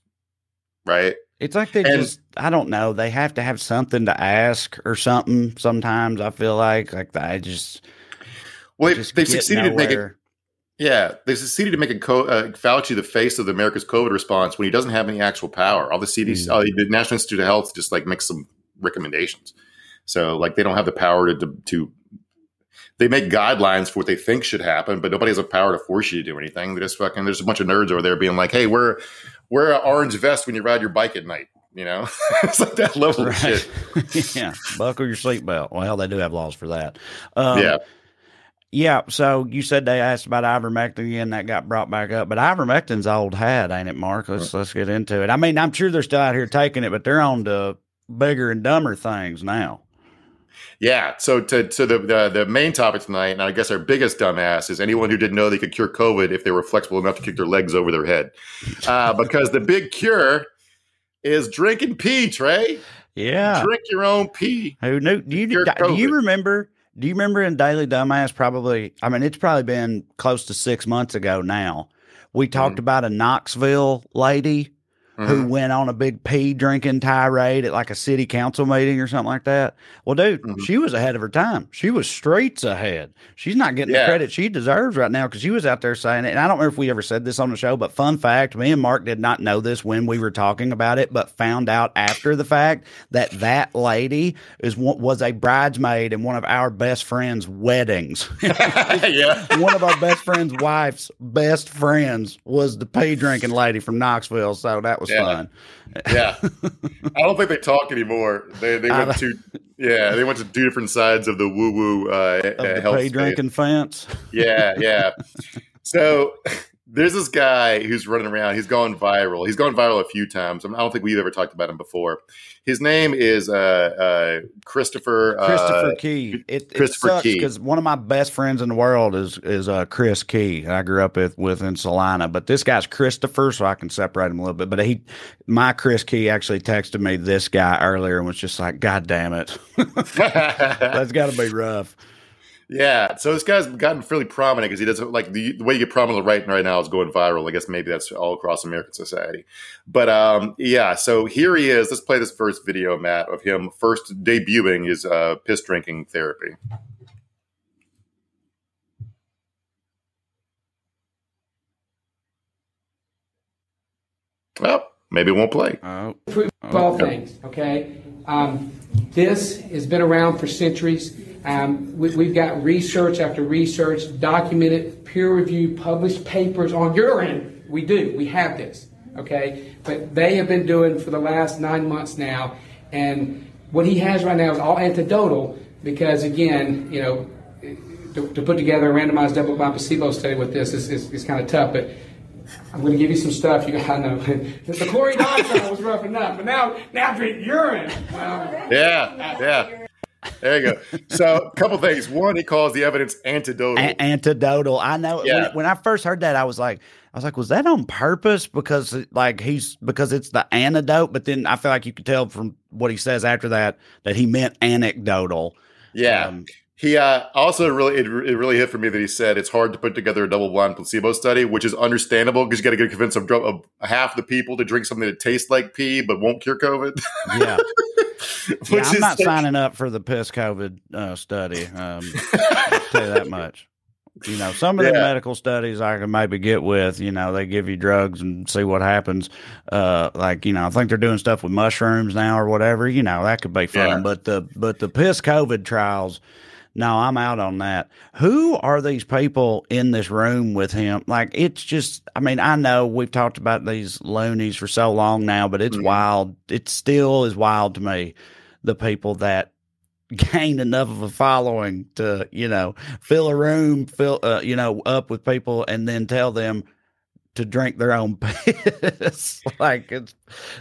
right? It's like they and, just, I don't know, they have to have something to ask or something sometimes. I feel like, like I just, well, just they've succeeded to make it. Yeah, they succeeded to make a co- uh, Fauci the face of the America's COVID response when he doesn't have any actual power. All the CDC, mm. uh, the National Institute of Health, just like makes some recommendations. So, like, they don't have the power to, to, to they make guidelines for what they think should happen, but nobody has the power to force you to do anything. They just fucking there's a bunch of nerds over there being like, "Hey, we're wear an orange vest when you ride your bike at night." You know, <laughs> it's like that level right. of shit. <laughs> yeah, buckle your seatbelt. Well, they do have laws for that. Um, yeah. Yeah, so you said they asked about ivermectin again, that got brought back up, but ivermectin's old hat, ain't it, Mark? Let's let's get into it. I mean, I'm sure they're still out here taking it, but they're on to bigger and dumber things now. Yeah. So to, to the, the, the main topic tonight, and I guess our biggest dumbass is anyone who didn't know they could cure COVID if they were flexible enough to kick their legs over their head, uh, <laughs> because the big cure is drinking pee. Trae. Yeah. Drink your own pee. Who knew? Do you do you remember? Do you remember in Daily Dumbass? Probably. I mean, it's probably been close to six months ago now. We talked mm. about a Knoxville lady mm-hmm. who went on a big pee drinking tirade at like a city council meeting or something like that. Well, dude, mm-hmm. she was ahead of her time. She was streets ahead. She's not getting yeah. the credit she deserves right now because she was out there saying it. And I don't know if we ever said this on the show, but fun fact me and Mark did not know this when we were talking about it, but found out after the fact that that lady is was a bridesmaid in one of our best friends' weddings. <laughs> yeah. <laughs> One of our best friend's wife's best friends was the pee drinking lady from Knoxville. So that was yeah. fun. Yeah, I don't think they talk anymore. They they went to yeah they went to two different sides of the woo woo uh, of the pay drinking fence. Yeah, yeah. so there's this guy who's running around. He's gone viral. He's gone viral a few times. I don't think we've ever talked about him before. His name is uh, uh, Christopher uh, Christopher Key. It, Christopher it Key because one of my best friends in the world is is uh, Chris Key. I grew up with, with in Celina, but this guy's Christopher, so I can separate him a little bit. But he, my Chris Key, actually texted me this guy earlier and was just like, "God damn it, <laughs> that's got to be rough." Yeah, so this guy's gotten fairly prominent because he doesn't like the, the, way you get prominent right right now is going viral. I guess maybe that's all across American society. But um, yeah, so here he is. Let's play this first video, Matt, of him first debuting his uh, piss drinking therapy. Well, maybe it won't play. Oh, okay. all things. Okay, um, this has been around for centuries. Um, we, have got research after research, documented, peer reviewed, published papers on urine. We do. We have this. Okay? But they have been doing for the last nine months now. And what he has right now is all anecdotal because, again, you know, to, to put together a randomized double blind placebo study with this is, is, is kind of tough. But I'm going to give you some stuff you got to know. <laughs> the chlorine dioxide was rough enough, but now, now drink urine. Well, yeah, yeah. There you go. So, a couple things. One, he calls the evidence antidotal. A- antidotal. I know. Yeah. When, when, I first heard that, I was like, I was like, was that on purpose? Because like he's because it's the antidote. But then I feel like you could tell from what he says after that that he meant anecdotal. Yeah. Um, he uh, also really it, it, really hit for me that he said it's hard to put together a double blind placebo study, which is understandable because you got to get convince of, of half the people to drink something that tastes like pee but won't cure COVID. Yeah. yeah, <laughs> I'm not signing up for the piss COVID uh, study. Um, I'll tell you that much. You know, some of yeah. the medical studies I can maybe get with, you know, they give you drugs and see what happens. Uh, like, you know, I think they're doing stuff with mushrooms now or whatever. You know, that could be fun. Yeah. But the but the piss COVID trials, no, I'm out on that. Who are these people in this room with him? Like, it's just, I mean, I know we've talked about these loonies for so long now, but it's mm-hmm. wild. It still is wild to me, the people that <laughs> gained enough of a following to, you know, fill a room, fill, uh, you know, up with people and then tell them, to drink their own <laughs> piss. like it's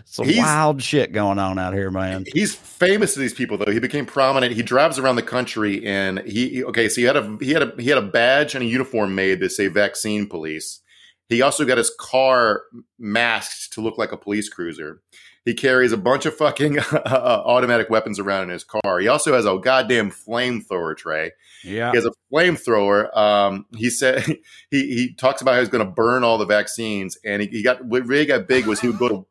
some he's, wild shit going on out here, man. He's famous to these people though. He became prominent. He drives around the country and he okay, so he had a he had a he had a badge and a uniform made that say vaccine police. He also got his car masked to look like a police cruiser. He carries a bunch of fucking <laughs> uh, automatic weapons around in his car. He also has a goddamn flamethrower tray. Yeah, he has a flamethrower. Um, he said <laughs> he he talks about how he's going to burn all the vaccines, and he, he got what really got big was he would go to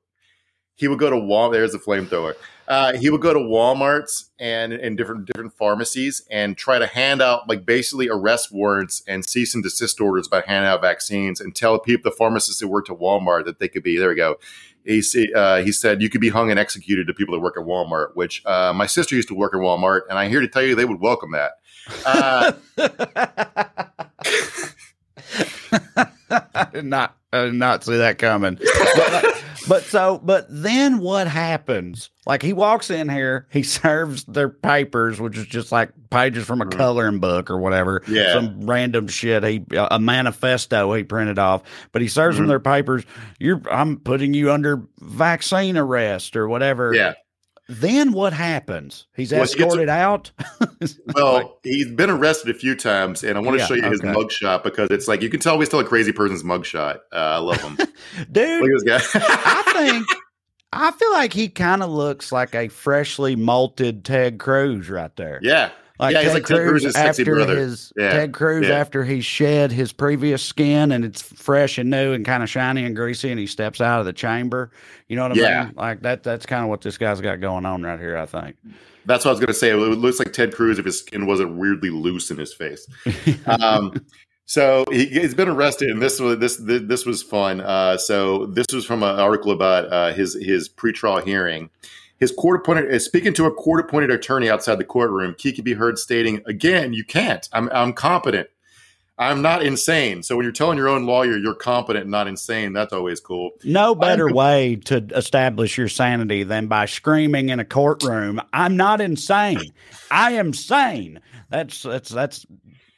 he would go to Walmart. There's a flamethrower. Uh, he would go to WalMarts and in different different pharmacies and try to hand out like basically arrest warrants and cease and desist orders about handing out vaccines and tell people the pharmacists who worked at Walmart that they could be there we go he, uh, he said you could be hung and executed to people that work at Walmart, which uh, my sister used to work at Walmart, and I'm here to tell you they would welcome that. <laughs> <laughs> <laughs> Uh, I did not, I did not see that coming. But, but so, but then what happens? Like he walks in here, he <laughs> serves their papers, which is just like pages from a mm-hmm. coloring book or whatever. Yeah. Some random shit. He a manifesto he printed off, but he serves mm-hmm. them their papers. You're I'm putting you under vaccine arrest or whatever. Yeah. Then what happens? He's well, escorted he out. <laughs> well, like, he's been arrested a few times, and I want to yeah, show you his okay. mugshot because it's like you can tell he's still a crazy person's mugshot. Uh, I love him, <laughs> dude. Look at this guy. <laughs> I think I feel like he kind of looks like a freshly malted Ted Cruz right there. Yeah, like yeah, Ted, like Cruz Ted after brother. his yeah. Ted Cruz yeah. after he shed his previous skin and it's fresh and new and kind of shiny and greasy and he steps out of the chamber. You know what I yeah. mean? Like that. That's kind of what this guy's got going on right here. I think. That's what I was going to say. It looks like Ted Cruz if his skin wasn't weirdly loose in his face. <laughs> um, so he, has been arrested, and this was this this was fun. Uh, so this was from an article about uh, his his pretrial hearing. His court appointed, uh, speaking to a court appointed attorney outside the courtroom, Key could be heard stating, "Again, you can't. I'm I'm competent. I'm not insane." So when you're telling your own lawyer you're competent, and not insane, that's always cool. No better I'm, way to establish your sanity than by screaming in a courtroom, "I'm not insane. I am sane." That's that's that's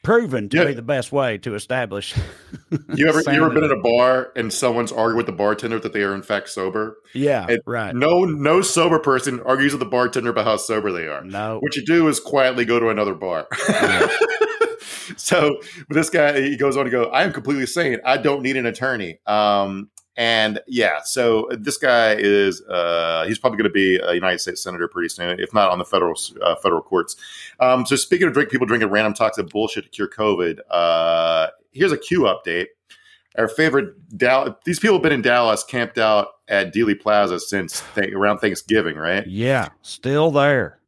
proven to yeah. be the best way to establish. <laughs> you ever you ever been in a bar and someone's arguing with the bartender that they are in fact sober? Yeah, and right. No, no sober person argues with the bartender about how sober they are. No, what you do is quietly go to another bar. Yeah. <laughs> so, but this guy he goes on to go. I am completely sane. I don't need an attorney. Um, and yeah, so this guy is uh, he's probably going to be a United States senator pretty soon, if not on the federal uh, federal courts. Um, so speaking of drink, people drinking random toxic bullshit to cure COVID. Uh, here's a Q update. Our favorite Dallas. These people have been in Dallas, camped out at Dealey Plaza since th- around Thanksgiving, right? Yeah, still there.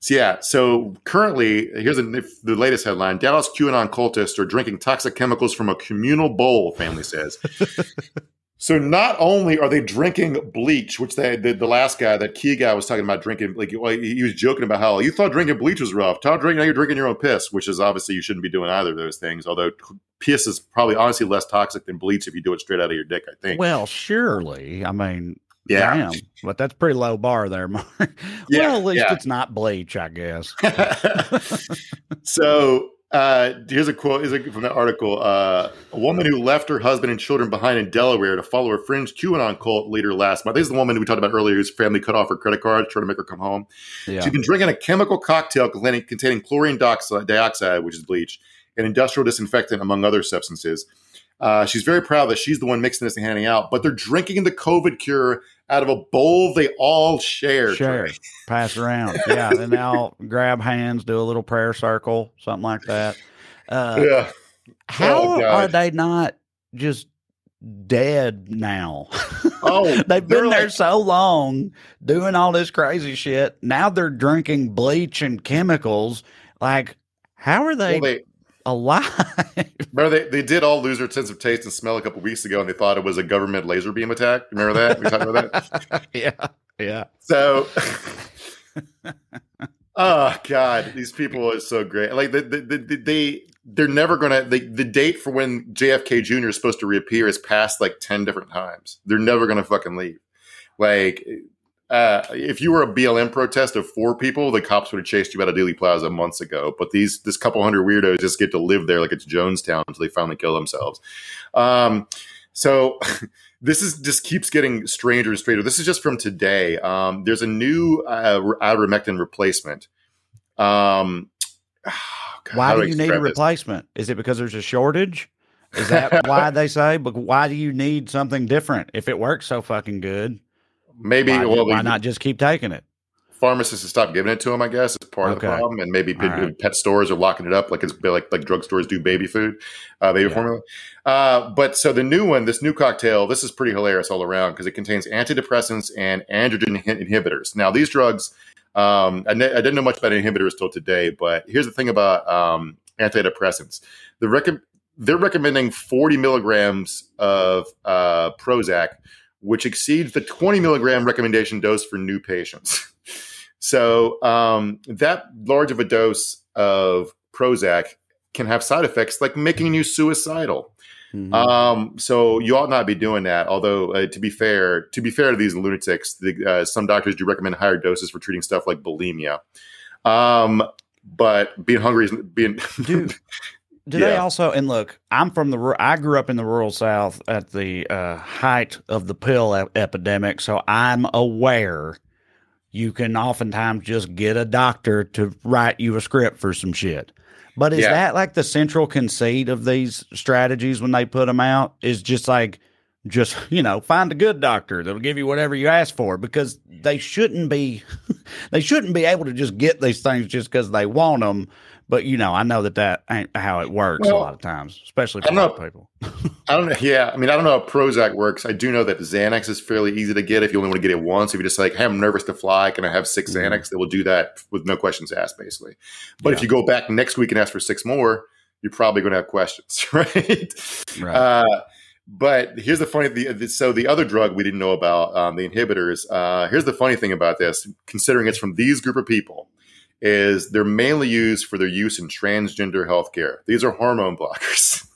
So yeah, so currently, here's a, the latest headline: Dallas QAnon cultists are drinking toxic chemicals from a communal bowl. Family says. <laughs> So not only are they drinking bleach, which they the, the last guy, that key guy, was talking about drinking. Like he was joking about how you thought drinking bleach was rough. Now drink, now you're drinking your own piss, which is obviously you shouldn't be doing either of those things. Although piss is probably honestly less toxic than bleach if you do it straight out of your dick. I think. Well, surely. I mean, yeah, damn, but that's pretty low bar there, Mark. <laughs> Yeah, at least yeah. it's not bleach, I guess. <laughs> so uh, here's a quote a, from the article. Uh, a woman who left her husband and children behind in Delaware to follow her fringe QAnon cult leader last month. This is the woman we talked about earlier whose family cut off her credit card, trying to make her come home. Yeah. She's been drinking a chemical cocktail containing, containing chlorine dioxide, which is bleach, and industrial disinfectant, among other substances. Uh, she's very proud that she's the one mixing this and handing out, but they're drinking the COVID cure out of a bowl they all share. Share, pass around. <laughs> Yeah, and all grab hands, do a little prayer circle, something like that. Uh, yeah. How oh, are they not just dead now? Oh, <laughs> they've been there like, so long doing all this crazy shit. Now they're drinking bleach and chemicals. Like, how are they? Well, they alive. <laughs> Remember, they, they did all lose their sense of taste and smell a couple weeks ago, and they thought it was a government laser beam attack. Remember that? We talked about that. <laughs> yeah, yeah. So, <laughs> oh god, these people are so great. Like they, they, they they're never gonna. They, the date for when JFK Jr. is supposed to reappear is passed like ten different times. They're never gonna fucking leave. Like uh, if you were a BLM protest of four people, the cops would have chased you out of Dealey Plaza months ago. But these this couple hundred weirdos just get to live there like it's Jonestown until they finally kill themselves. Um, so <laughs> this is just keeps getting stranger and stranger. This is just from today. Um, there's a new uh, ivermectin replacement. Um, oh <sighs> God, why do you need a replacement? Is it because there's a shortage? Is that why <laughs> they say? But why do you need something different if it works so fucking good? Maybe why, well, why not just keep taking it? Pharmacists have stopped giving it to them. I guess is part okay. of the problem, and maybe pet, right. pet, stores are locking it up, like it's like like drugstores do baby food, uh, baby yeah. formula. Uh, but so the new one, this new cocktail, this is pretty hilarious all around because it contains antidepressants and androgen inhibitors. Now these drugs, um, I, ne- I, didn't know much about inhibitors till today, but here's the thing about um, antidepressants: the rec- they're recommending 40 milligrams of uh, Prozac which exceeds the 20 milligram recommendation dose for new patients. <laughs> so um, that large of a dose of Prozac can have side effects like making you suicidal. Mm-hmm. Um, so you ought not be doing that. Although, uh, to be fair, to be fair to these lunatics, the, uh, some doctors do recommend higher doses for treating stuff like bulimia. Um, but being hungry is being Dude, <laughs> do yeah. they also and look i'm from the i grew up in the rural south at the uh, height of the pill epidemic so i'm aware you can oftentimes just get a doctor to write you a script for some shit. But is Yeah. that like the central conceit of these strategies when they put them out? Is just like, just <laughs> you know, find a good doctor that'll give you whatever you ask for because they shouldn't be, <laughs> they shouldn't be able to just get these things just because they want them. But you know, I know that that ain't how it works a lot of times, especially for know. people. <laughs> <laughs> I don't know. Yeah, I mean, I don't know how Prozac works. I do know that Xanax is fairly easy to get if you only want to get it once. If you just like, hey, I'm nervous to fly, can I have 6 Xanax? They will do that with no questions asked, basically. But if you go back next week and ask for six more, you're probably going to have questions, <laughs> right? Right. Uh, but here's the funny. The, the, so the other drug we didn't know about, um, the inhibitors. Uh, here's the funny thing about this, considering it's from these group of people, is they're mainly used for their use in transgender healthcare. These are hormone blockers.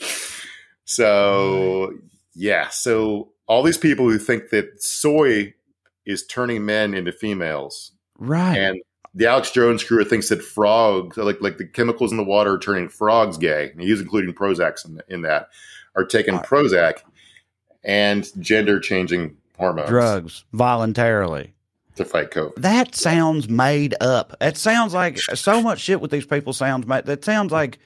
<laughs> so yeah, so all these people who think that soy is turning men into females, Right. and the Alex Jones crew thinks that frogs, like like the chemicals in the water, are turning frogs gay. And he's including Prozac in, in that, are taking Prozac and gender changing hormones Drugs voluntarily. To fight COVID. That sounds made up. It sounds like so much shit with these people sounds made. That sounds like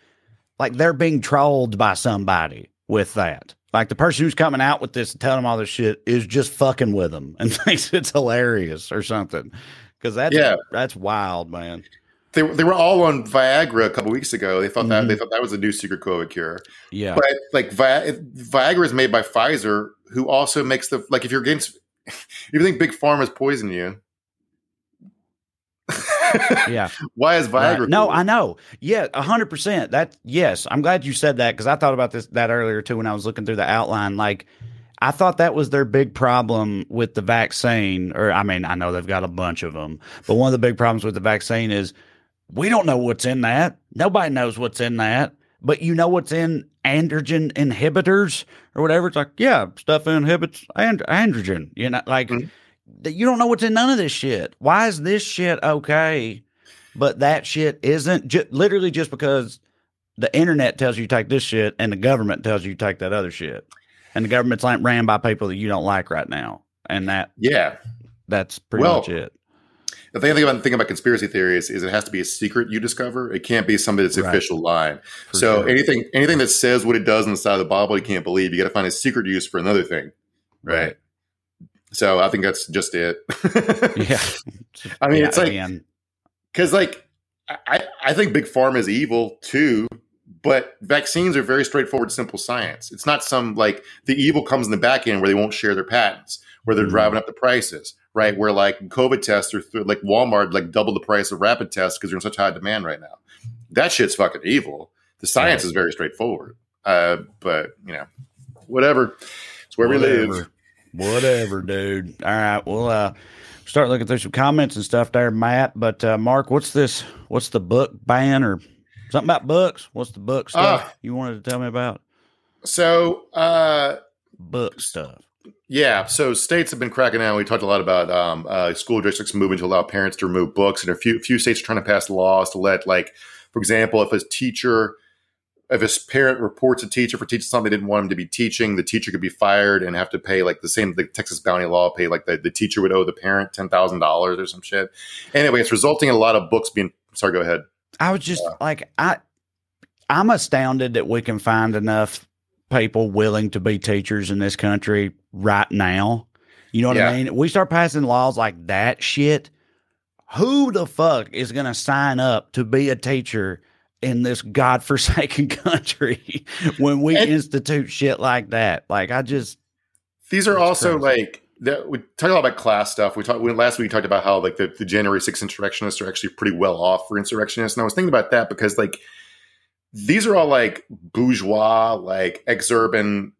like they're being trolled by somebody with that. Like the person who's coming out with this and telling them all this shit is just fucking with them and <laughs> thinks it's hilarious or something. Because that's Yeah. that's wild, man. They, they were all on Viagra a couple weeks ago. They thought that they thought that was a new secret COVID cure. Mm-hmm. Yeah. But like Vi- Viagra is made by Pfizer, who also makes the like if you're against if <laughs> you think big pharma's poisoning you, yeah. <laughs> why is Viagra? Right. No, cool? I know. Yeah, a hundred percent. That yes, I'm glad you said that because I thought about this that earlier too when I was looking through the outline. Like, I thought that was their big problem with the vaccine. Or I mean, I know they've got a bunch of them, but one of the big problems with the vaccine is we don't know what's in that. Nobody knows what's in that. But you know what's in androgen inhibitors or whatever. It's like, yeah, stuff inhibits and- androgen. You know, like Mm-hmm. you don't know what's in none of this shit. Why is this shit okay, but that shit isn't? Ju- literally just because the internet tells you take this shit and the government tells you take that other shit, and the government's like ran by people that you don't like right now, and that Yeah. that's pretty Well, much it. The thing, thing about the thing about conspiracy theories is it has to be a secret you discover. It can't be somebody that's Right. official line. For so sure. anything anything that says what it does on the side of the Bible, you can't believe. You got to find a secret use for another thing, right? So I think that's just it. Yeah, <laughs> I mean, Yeah, it's like because like I I think big pharma is evil too. But vaccines are very straightforward, simple science. It's not some like the evil comes in the back end where they won't share their patents, where they're Mhm. driving up the prices, right? Where like COVID tests are th- like Walmart like double the price of rapid tests because they're in such high demand right now. That shit's fucking evil. The science Right. is very straightforward. Uh, but you know, whatever. It's where we live. Whatever. Whatever, dude. All right, we'll uh, start looking through some comments and stuff there, Matt. But uh, Mark, what's this? What's the book ban or something about books? What's the book stuff Ah. you wanted to tell me about? So uh, Book stuff. Yeah, so states have been cracking down. We talked a lot about um, uh, school districts moving to allow parents to remove books, and a few few states are trying to pass laws to let, like, for example, if a teacher, if a parent reports a teacher for teaching something they didn't want him to be teaching, the teacher could be fired and have to pay like the same the Texas bounty law pay like the, the teacher would owe the parent ten thousand dollars or some shit. Anyway, it's resulting in a lot of books being. Sorry, go ahead. I was just like, I, I'm astounded that we can find enough people willing to be teachers in this country right now. You know what I mean? We start passing laws like that shit. Who the fuck is going to sign up to be a teacher in this godforsaken <laughs> country when we institute shit like that? Like, I just, These are also crazy. like that. We talk a lot about class stuff. We talked last week. We talked about how like the, the January 6th insurrectionists are actually pretty well off for insurrectionists, and I was thinking about that because like these are all like bourgeois, like exurban,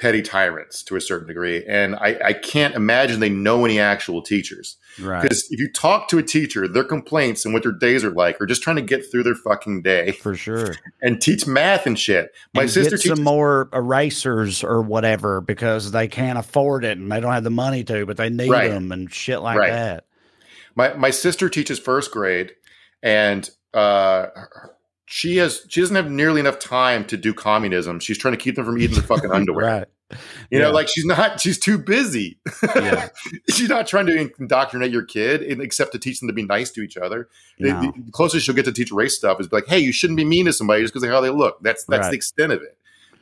petty tyrants to a certain degree, and I, I can't imagine they know any actual teachers. right. Because if you talk to a teacher, their complaints and what their days are like are just trying to get through their fucking day For sure. <laughs> and teach math and shit. My and sister get teaches some more erasers or whatever because they can't afford it and they don't have the money to, but they need Right. them and shit like Right. that. my my sister teaches first grade and uh she has she doesn't have nearly enough time to do communism she's trying to keep them from eating their fucking <laughs> underwear Right. You yeah. know, like she's not, she's too busy. Yeah. <laughs> she's not trying to indoctrinate your kid except to teach them to be nice to each other. No. The, the, closest she'll get to teach race stuff is like, hey, you shouldn't be mean to somebody just because of how they look. That's that's right. the extent of it.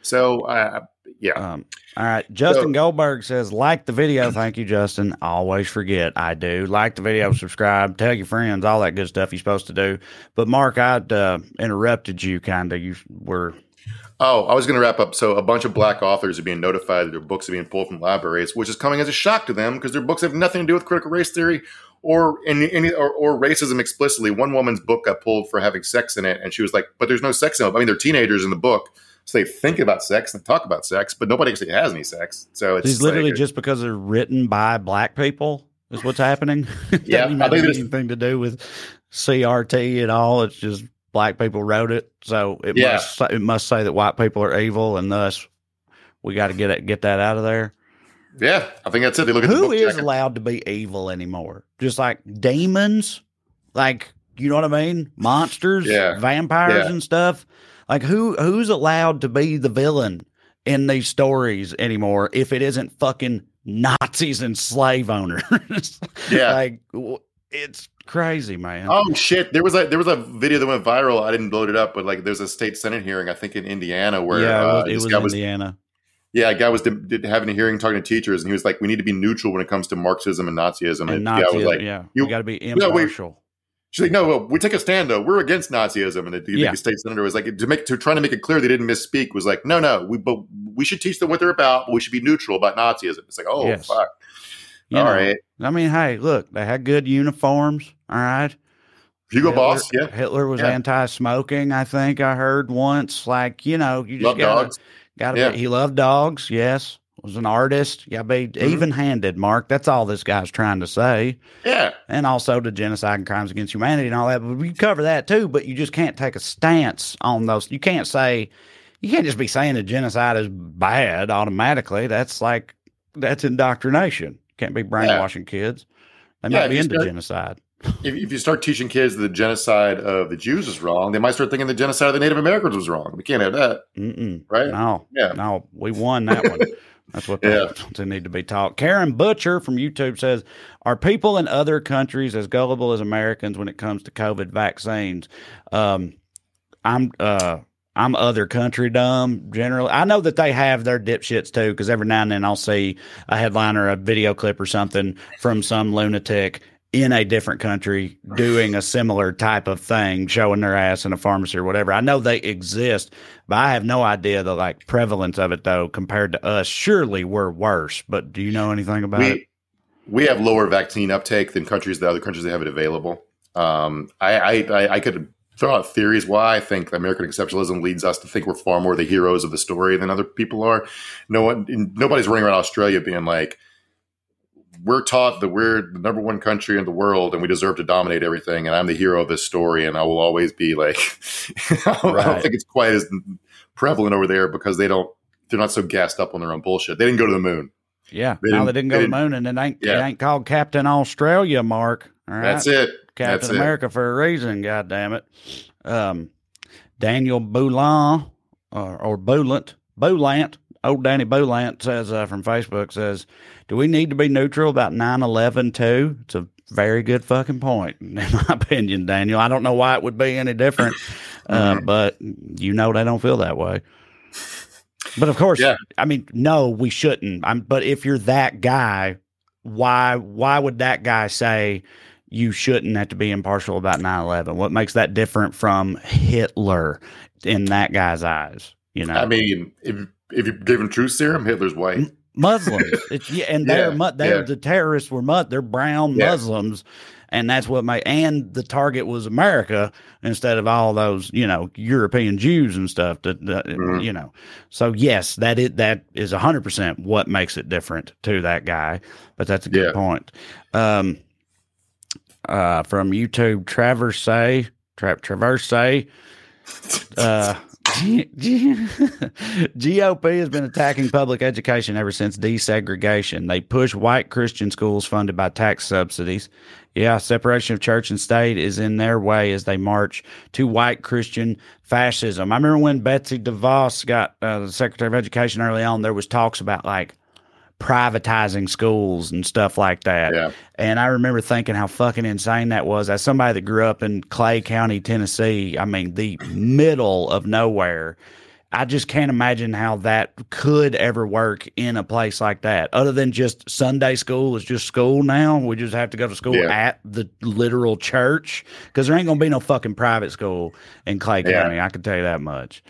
So, uh, yeah. Um, all right. Justin so, Goldberg says, like the video. Thank you, Justin. always forget. I do. Like the video, subscribe, tell your friends, all that good stuff you're supposed to do. But, Mark, I uh, interrupted you kind of. You were Oh, I was going to wrap up. So, a bunch of black authors are being notified that their books are being pulled from libraries, which is coming as a shock to them because their books have nothing to do with critical race theory or any, any or, or, racism explicitly. One woman's book got pulled for having sex in it, and she was like, "But there's no sex in it." I mean, they're teenagers in the book, so they think about sex and talk about sex, but nobody actually has any sex. So it's literally like, just because they're written by black people is what's happening. <laughs> yeah, I think anything to do with CRT at all. It's just black people wrote it, so it yeah. must it must say that white people are evil, and thus we got to get it get that out of there. Yeah, I think that's it. They look at who is jacket. allowed to be evil anymore? Just like demons, like you know what I mean? Monsters, yeah. vampires, yeah. and stuff. Like who who's allowed to be the villain in these stories anymore if it isn't fucking Nazis and slave owners? <laughs> yeah, like it's crazy, man. Oh shit! There was a there was a video that went viral. I didn't load it up, but like there's a state senate hearing, I think in Indiana, where yeah, it was, uh, it was was, Indiana. Yeah, a guy was did, did having a hearing talking to teachers, and he was like, "We need to be neutral when it comes to Marxism and Nazism." And, and Nazism, was like, "Yeah, you, got to be impartial." No, She's like, no, well, we take a stand though. We're against Nazism, and the, the yeah. state senator was like, to make to trying to make it clear they didn't misspeak. Was like, no, no, we but we should teach them what they're about. But we should be neutral about Nazism. It's like, oh yes. fuck. You all know, right. I mean, hey, look, they had good uniforms. All right. Hugo Hitler, Boss, yeah. Hitler was yeah. anti-smoking. I think I heard once. Like you know, you just gotta, dogs. Gotta yeah. be, he loved dogs. Yes, was an artist. Yeah, be mm-hmm. even-handed. Mark. That's all this guy's trying to say. Yeah, and also the genocide and crimes against humanity and all that. But we cover that too. But you just can't take a stance on those. You can't say. You can't just be saying that genocide is bad automatically. That's like that's indoctrination. Can't be brainwashing yeah. kids. They yeah, might be into start, genocide. If, if, you start teaching kids that the genocide of the Jews is wrong, they might start thinking the genocide of the Native Americans was wrong. We can't have that, Mm-mm. right? No, yeah, no, we won that one. <laughs> That's what they, yeah. they need to be taught. Karen Butcher from YouTube says, "Are people in other countries as gullible as Americans when it comes to COVID vaccines?" Um, I'm uh, I'm other country dumb generally. I know that they have their dipshits too, because every now and then I'll see a headline or a video clip or something from some lunatic in a different country doing a similar type of thing, showing their ass in a pharmacy or whatever. I know they exist, but I have no idea the like prevalence of it though compared to us. Surely we're worse, but do you know anything about we, it? We have lower vaccine uptake than countries, the other countries that have it available. Um, I, I, I could throw out theories why I think American exceptionalism leads us to think we're far more the heroes of the story than other people are. No one, nobody's running around Australia being like, we're taught that we're the number one country in the world and we deserve to dominate everything. And I'm the hero of this story. And I will always be like, <laughs> I, don't, right. I don't think it's quite as prevalent over there because they don't, they're not so gassed up on their own bullshit. They didn't go to the moon. Yeah. They no, they didn't go to the moon and it ain't, yeah. it ain't called Captain Australia, Mark. All right. That's it. Captain That's America it. for a reason. God damn it. Um, Daniel Boulin or, or Boulant, Boulant, old Danny Boulant says uh, from Facebook says, "Do we need to be neutral about 9/11 too?" It's a very good fucking point, <laughs> in my opinion, Daniel. I don't know why it would be any different, <clears throat> uh, but you know they don't feel that way. But of course, yeah. I mean, no, we shouldn't. I'm, but if you're that guy, why why would that guy say you shouldn't have to be impartial about 9-11 what makes that different from hitler in that guy's eyes you know i mean if, if you're him truth serum hitler's white muslims. It's, yeah, and they're yeah, they're yeah. the terrorists were they're brown muslims and that's what made and the target was america instead of all those you know european jews and stuff that, that mm-hmm. you know. So yes that that is that is 100% what makes it different to that guy but that's a good point. Um uh, from YouTube, Traverse, Tra- Traverse, uh, <laughs> GOP <laughs> has been attacking public education ever since desegregation. They push white Christian schools funded by tax subsidies. Yeah, separation of church and state is in their way as they march to white Christian fascism. I remember when Betsy DeVos got uh, the Secretary of Education early on, there was talks about like privatizing schools and stuff like that. Yeah. And I remember thinking how fucking insane that was. As somebody that grew up in Clay County, Tennessee, I mean, the middle of nowhere. I just can't imagine how that could ever work in a place like that. Other than just Sunday school is just school now. We just have to go to school Yeah. at the literal church because there ain't gonna be no fucking private school in Clay Yeah. County. I can tell you that much.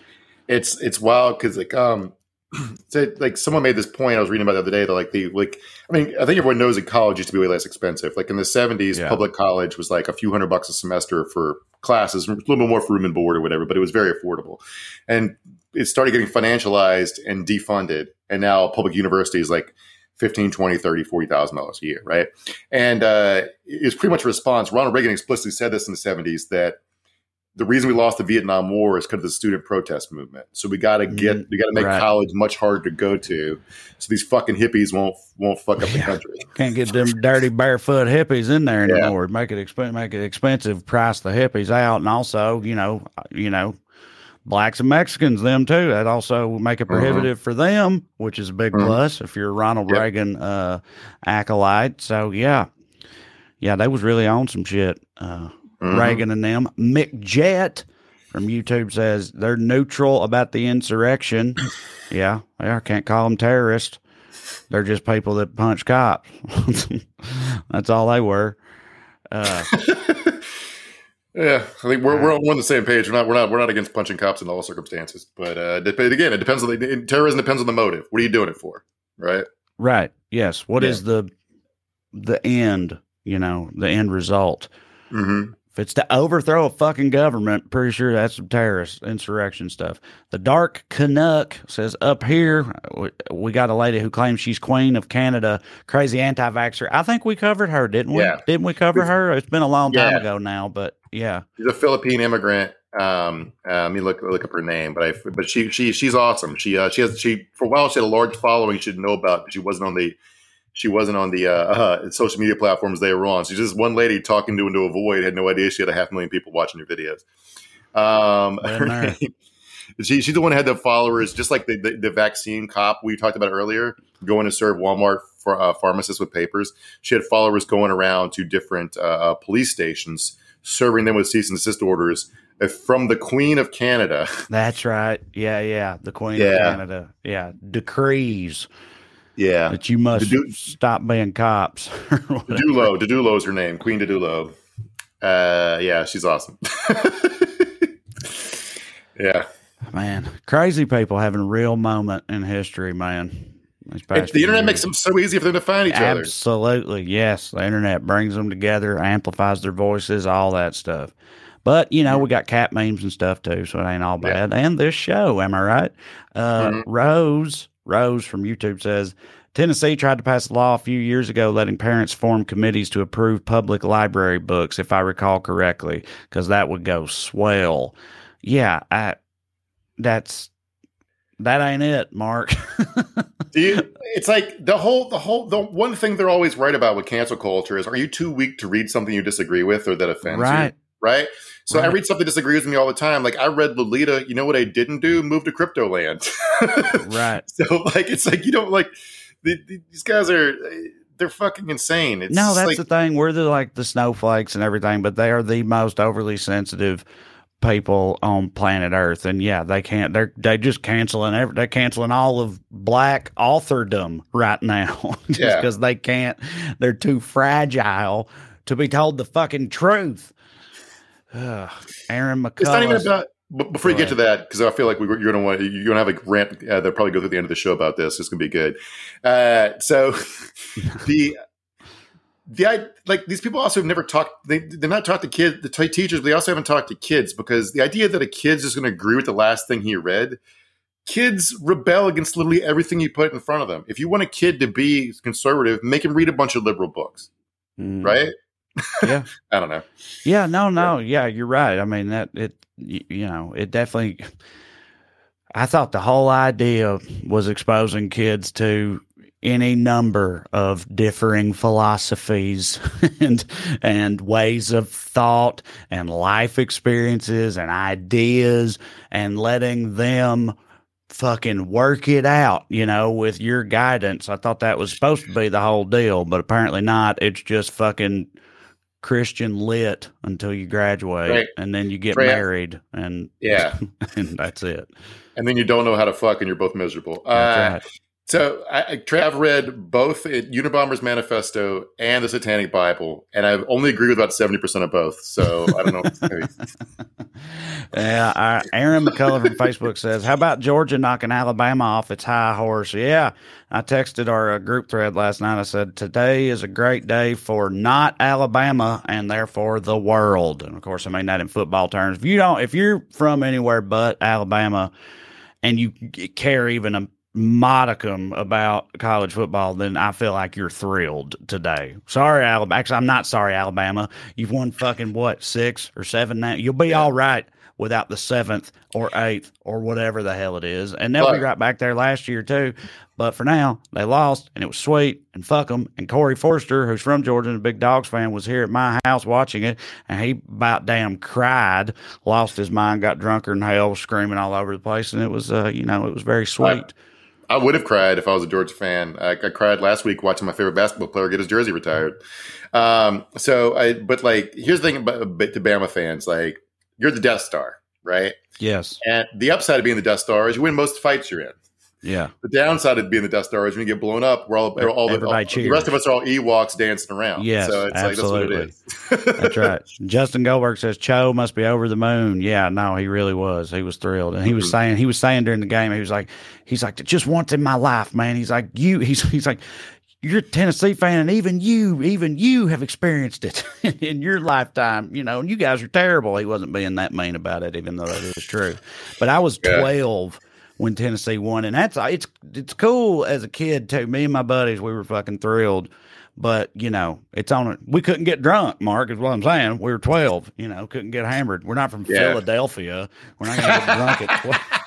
it's it's wild because like um <clears throat> so like someone made this point I was reading about the other day that like the like I mean I think everyone knows that college used to be way less expensive. Like in the seventies, Yeah. public college was like a few hundred bucks a semester for classes, a little bit more for room and board or whatever, but it was very affordable. And it started getting financialized and defunded, and now public university is like 15 20 30 40000 dollars a year right and uh, it's pretty much a response ronald reagan explicitly said this in the 70s that the reason we lost the Vietnam War is because of the student protest movement. So we got to get we got to make right. college much harder to go to, so these fucking hippies won't won't fuck up the country. <laughs> Can't get them dirty barefoot hippies in there Yeah. anymore. Make it exp- make it expensive. Price the hippies out, and also, you know, you know, blacks and Mexicans, them too. That also will make it Uh-huh. prohibitive for them, which is a big Mhm. plus if you're a Ronald Yep. Reagan uh, acolyte. So yeah, yeah, they was really on some shit. Uh, Mhm. Reagan and them. Mick Jet from YouTube says they're neutral about the insurrection. <laughs> yeah, yeah, can't call them terrorists. They're just people that punch cops. <laughs> That's all they were. Uh, <laughs> Yeah, I think we're, we're on we're on the same page. We're not we're not we're not against punching cops in all circumstances, but uh, again, it depends on the terrorism depends on the motive. What are you doing it for, right? right. Yes. What is Yeah. the the end? You know, the end result. Mm-hmm. If it's to overthrow a fucking government, pretty sure that's some terrorist insurrection stuff. The Dark Canuck says up here, we- we got a lady who claims she's queen of Canada, crazy anti vaxxer. I think we covered her, didn't we? Yeah. Didn't we cover her? It's been a long time Yeah. ago now, but yeah. She's a Philippine immigrant. Um, uh, let me look look up her name, but I but she she she's awesome. She uh, she has she for a while she had a large following. She didn't know about. She wasn't on the she wasn't on the uh, uh, social media platforms they were on. She's just one lady talking to into a void. Had no idea she had a half million people watching her videos. Um, her name- <laughs> she, she's the one who had the followers, just like the, the, the vaccine cop we talked about earlier, going to serve Walmart for uh, pharmacists with papers. She had followers going around to different uh, uh, police stations, serving them with cease and desist orders uh, from the Queen of Canada. <laughs> That's right. Yeah, yeah. The Queen Yeah. of Canada. Yeah. Decrees Yeah, that you must Dedu- stop being cops. <laughs> Didulo. Didulo is her name, Queen Didulo. Uh, yeah, she's awesome. <laughs> yeah. Man, crazy people having a real moment in history, man. The internet years. makes them so easy for them to find each other. Absolutely, yes. The internet brings them together, amplifies their voices, all that stuff. But you know, we got cat memes and stuff too, so it ain't all bad. And this show, am I right? Uh, Mhm. Rose, Rose from YouTube says Tennessee tried to pass a law a few years ago letting parents form committees to approve public library books, if I recall correctly, because that would go swell. Yeah, I, that's that ain't it, Mark. <laughs> Do you, it's like the whole, the whole, the one thing they're always right about with cancel culture is: Are you too weak to read something you disagree with or that offends Right. you? Right. So I read something that disagrees with me all the time. Like I read Lolita. You know what I didn't do? Move to crypto land. <laughs> right. So like, it's like you don't like the, the- these guys are they're fucking insane. It's no, that's like, the thing. We're the like the snowflakes and everything, but they are the most overly sensitive people on planet Earth. And yeah, they can't. They're they just canceling. Every, they're canceling all of black authordom right now, <laughs> just Yeah. because they can't. They're too fragile to be told the fucking truth. Ugh. Aaron McCullough. It's not even about. But before you get to that, because I feel like we, you're gonna want you're gonna have a rant uh, that probably go through the end of the show about this. It's gonna be good. Uh, so <laughs> the the I like these people also have never talked. They they're not taught to kids, the t- teachers. But they also haven't talked to kids because the idea that a kid's just gonna agree with the last thing he read. Kids rebel against literally everything you put in front of them. If you want a kid to be conservative, make him read a bunch of liberal books, Mm. right? Yeah. <laughs> I don't know. Yeah, no, no, yeah, you're right. I mean that it, you know, it definitely. I thought the whole idea was exposing kids to any number of differing philosophies <laughs> and and ways of thought and life experiences and ideas and letting them fucking work it out, you know, with your guidance. I thought that was supposed to be the whole deal, but apparently not. It's just fucking Christian lit until you graduate right. and then you get right. married and yeah, <laughs> and that's it. And then you don't know how to fuck and you're both miserable. Uh, right. So I, I've read both Unabomber's Manifesto and the Satanic Bible, and I've only agree with about seventy percent of both. So I don't know. <laughs> yeah, Aaron McCullough from Facebook says, "How about Georgia knocking Alabama off its high horse?" Yeah, I texted our uh, group thread last night. I said, "Today is a great day for not Alabama and therefore the world." And of course, I mean that in football terms. If you don't, if you're from anywhere but Alabama and you care even a modicum about college football, then I feel like you're thrilled today. Sorry, Alabama. Actually, I'm not sorry, Alabama. You've won fucking what, six or seven now? You'll be all right without the seventh or eighth or whatever the hell it is. And they'll be right back there last year, too. But for now, they lost and it was sweet and fuck them. And Corey Forrester, who's from Georgia and a big Dogs fan, was here at my house watching it and he about damn cried, lost his mind, got drunker than hell, screaming all over the place. And it was, uh, you know, it was very sweet. I would have cried if I was a Georgia fan. I, I, cried last week watching my favorite basketball player get his jersey retired. Um, so I, but like, here's the thing about to Bama fans, like, you're the Death Star, right? Yes. And the upside of being the Death Star is you win most fights you're in. Yeah. The downside of being the Death Star is when you get blown up, we're all, all, the, all the, rest of us are all Ewoks dancing around. Yes, so it's absolutely. Like, that's, <laughs> that's right. Justin Goldberg says Cho must be over the moon. Yeah, no, he really was. He was thrilled, and he was mm-hmm. saying he was saying during the game, he was like, he's like, just once in my life, man. He's like, you, <laughs> he's he's like. You're a Tennessee fan, and even you, even you have experienced it <laughs> in your lifetime, you know. And you guys are terrible. He wasn't being that mean about it, even though that is true. But I was yeah. twelve when Tennessee won, and that's it's it's cool as a kid too. Me and my buddies, we were fucking thrilled. But you know, it's on. We couldn't get drunk. Mark is what I'm saying. We were 12. You know, couldn't get hammered. We're not from yeah. Philadelphia. We're not gonna get drunk at 12. <laughs>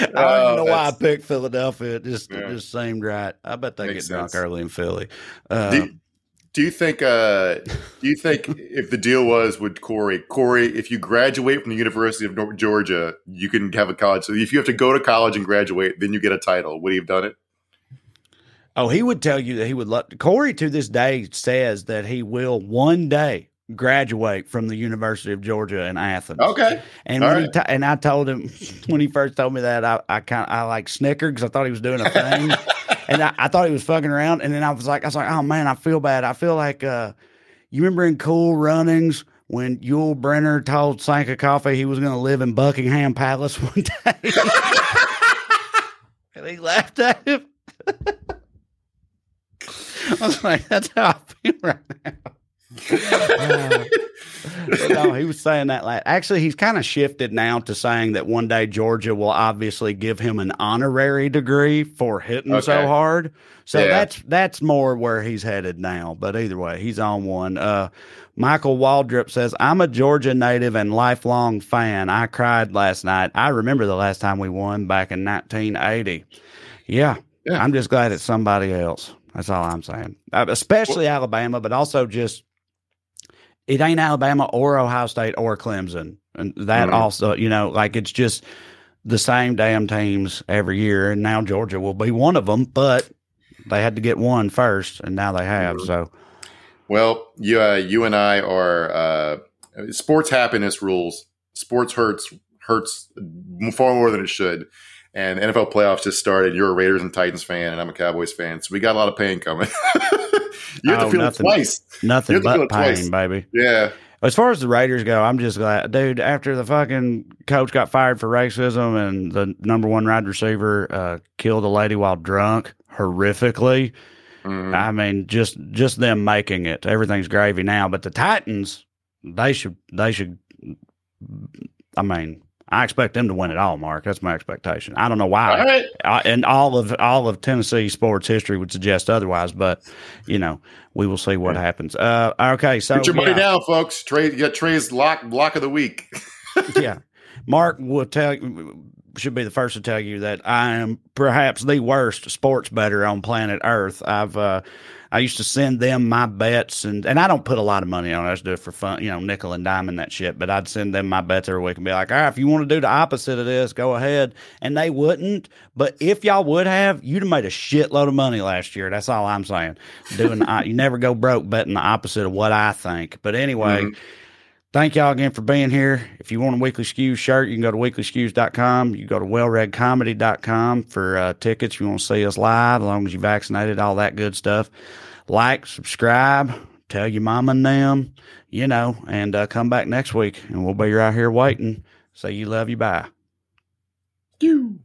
I don't oh, know why I picked Philadelphia. It just yeah. it just seemed right. I bet they Makes get drunk sense. early in Philly. Uh, do, do you think? Uh, do you think if the deal was with Corey, Corey, if you graduate from the University of North Georgia, you can have a college. So if you have to go to college and graduate, then you get a title. Would he have done it? Oh, he would tell you that he would love. Corey to this day says that he will one day graduate from the University of Georgia in Athens. Okay. And when right. he t- and I told him <laughs> when he first told me that I, I kind I like snickered because I thought he was doing a thing, <laughs> and I, I, thought he was fucking around. And then I was like, I was like, oh man, I feel bad. I feel like uh, you remember in Cool Runnings when Yul Brenner told Sanka Coffie he was going to live in Buckingham Palace <laughs> one day, and he laughed at him. <laughs> I was like, that's how I feel right now uh, no, he was saying that. Like, actually, he's kind of shifted now to saying that one day Georgia will obviously give him an honorary degree for hitting okay. so hard. So yeah. that's that's more where he's headed now. But either way, he's on one. Uh, Michael Waldrop says, "I'm a Georgia native and lifelong fan. I cried last night. I remember the last time we won back in 1980. Yeah, yeah. I'm just glad it's somebody else." That's all I'm saying. Uh, especially well, Alabama, but also just it ain't Alabama or Ohio State or Clemson. And that mm-hmm. also, you know, like it's just the same damn teams every year. And now Georgia will be one of them, but they had to get one first, and now they have. Mm-hmm. So, well, you, uh, you and I are uh, sports happiness rules. Sports hurts hurts far more than it should. And NFL playoffs just started. You're a Raiders and Titans fan, and I'm a Cowboys fan. So we got a lot of pain coming. <laughs> you have oh, to feel nothing, it twice. Nothing but pain, twice. baby. Yeah. As far as the Raiders go, I'm just glad, dude. After the fucking coach got fired for racism and the number one wide receiver uh, killed a lady while drunk horrifically, mm. I mean, just just them making it, everything's gravy now. But the Titans, they should they should. I mean, I expect them to win it all, Mark. That's my expectation. I don't know why, all right. I, and all of all of Tennessee sports history would suggest otherwise, but you know we will see what happens. Uh, okay, so get your money yeah. down, folks. Trae, got Trae's lock block of the week. <laughs> yeah. Mark will tell should be the first to tell you that I am perhaps the worst sports better on planet Earth. I've uh, I used to send them my bets, and and I don't put a lot of money on it. I just do it for fun, you know, nickel and diamond that shit. But I'd send them my bets every week and be like, all right, if you want to do the opposite of this, go ahead. And they wouldn't. But if y'all would have, you'd have made a shitload of money last year. That's all I'm saying. Doing you never go broke betting the opposite of what I think. But anyway. Mm-hmm. Thank y'all again for being here. If you want a Weekly Skews shirt, you can go to weeklyskews.com. You go to wellredcomedy.com for uh, tickets. If you want to see us live, as long as you're vaccinated, all that good stuff. Like, subscribe, tell your mom and them, you know, and uh, come back next week and we'll be right here waiting. Say you love you. Bye. You.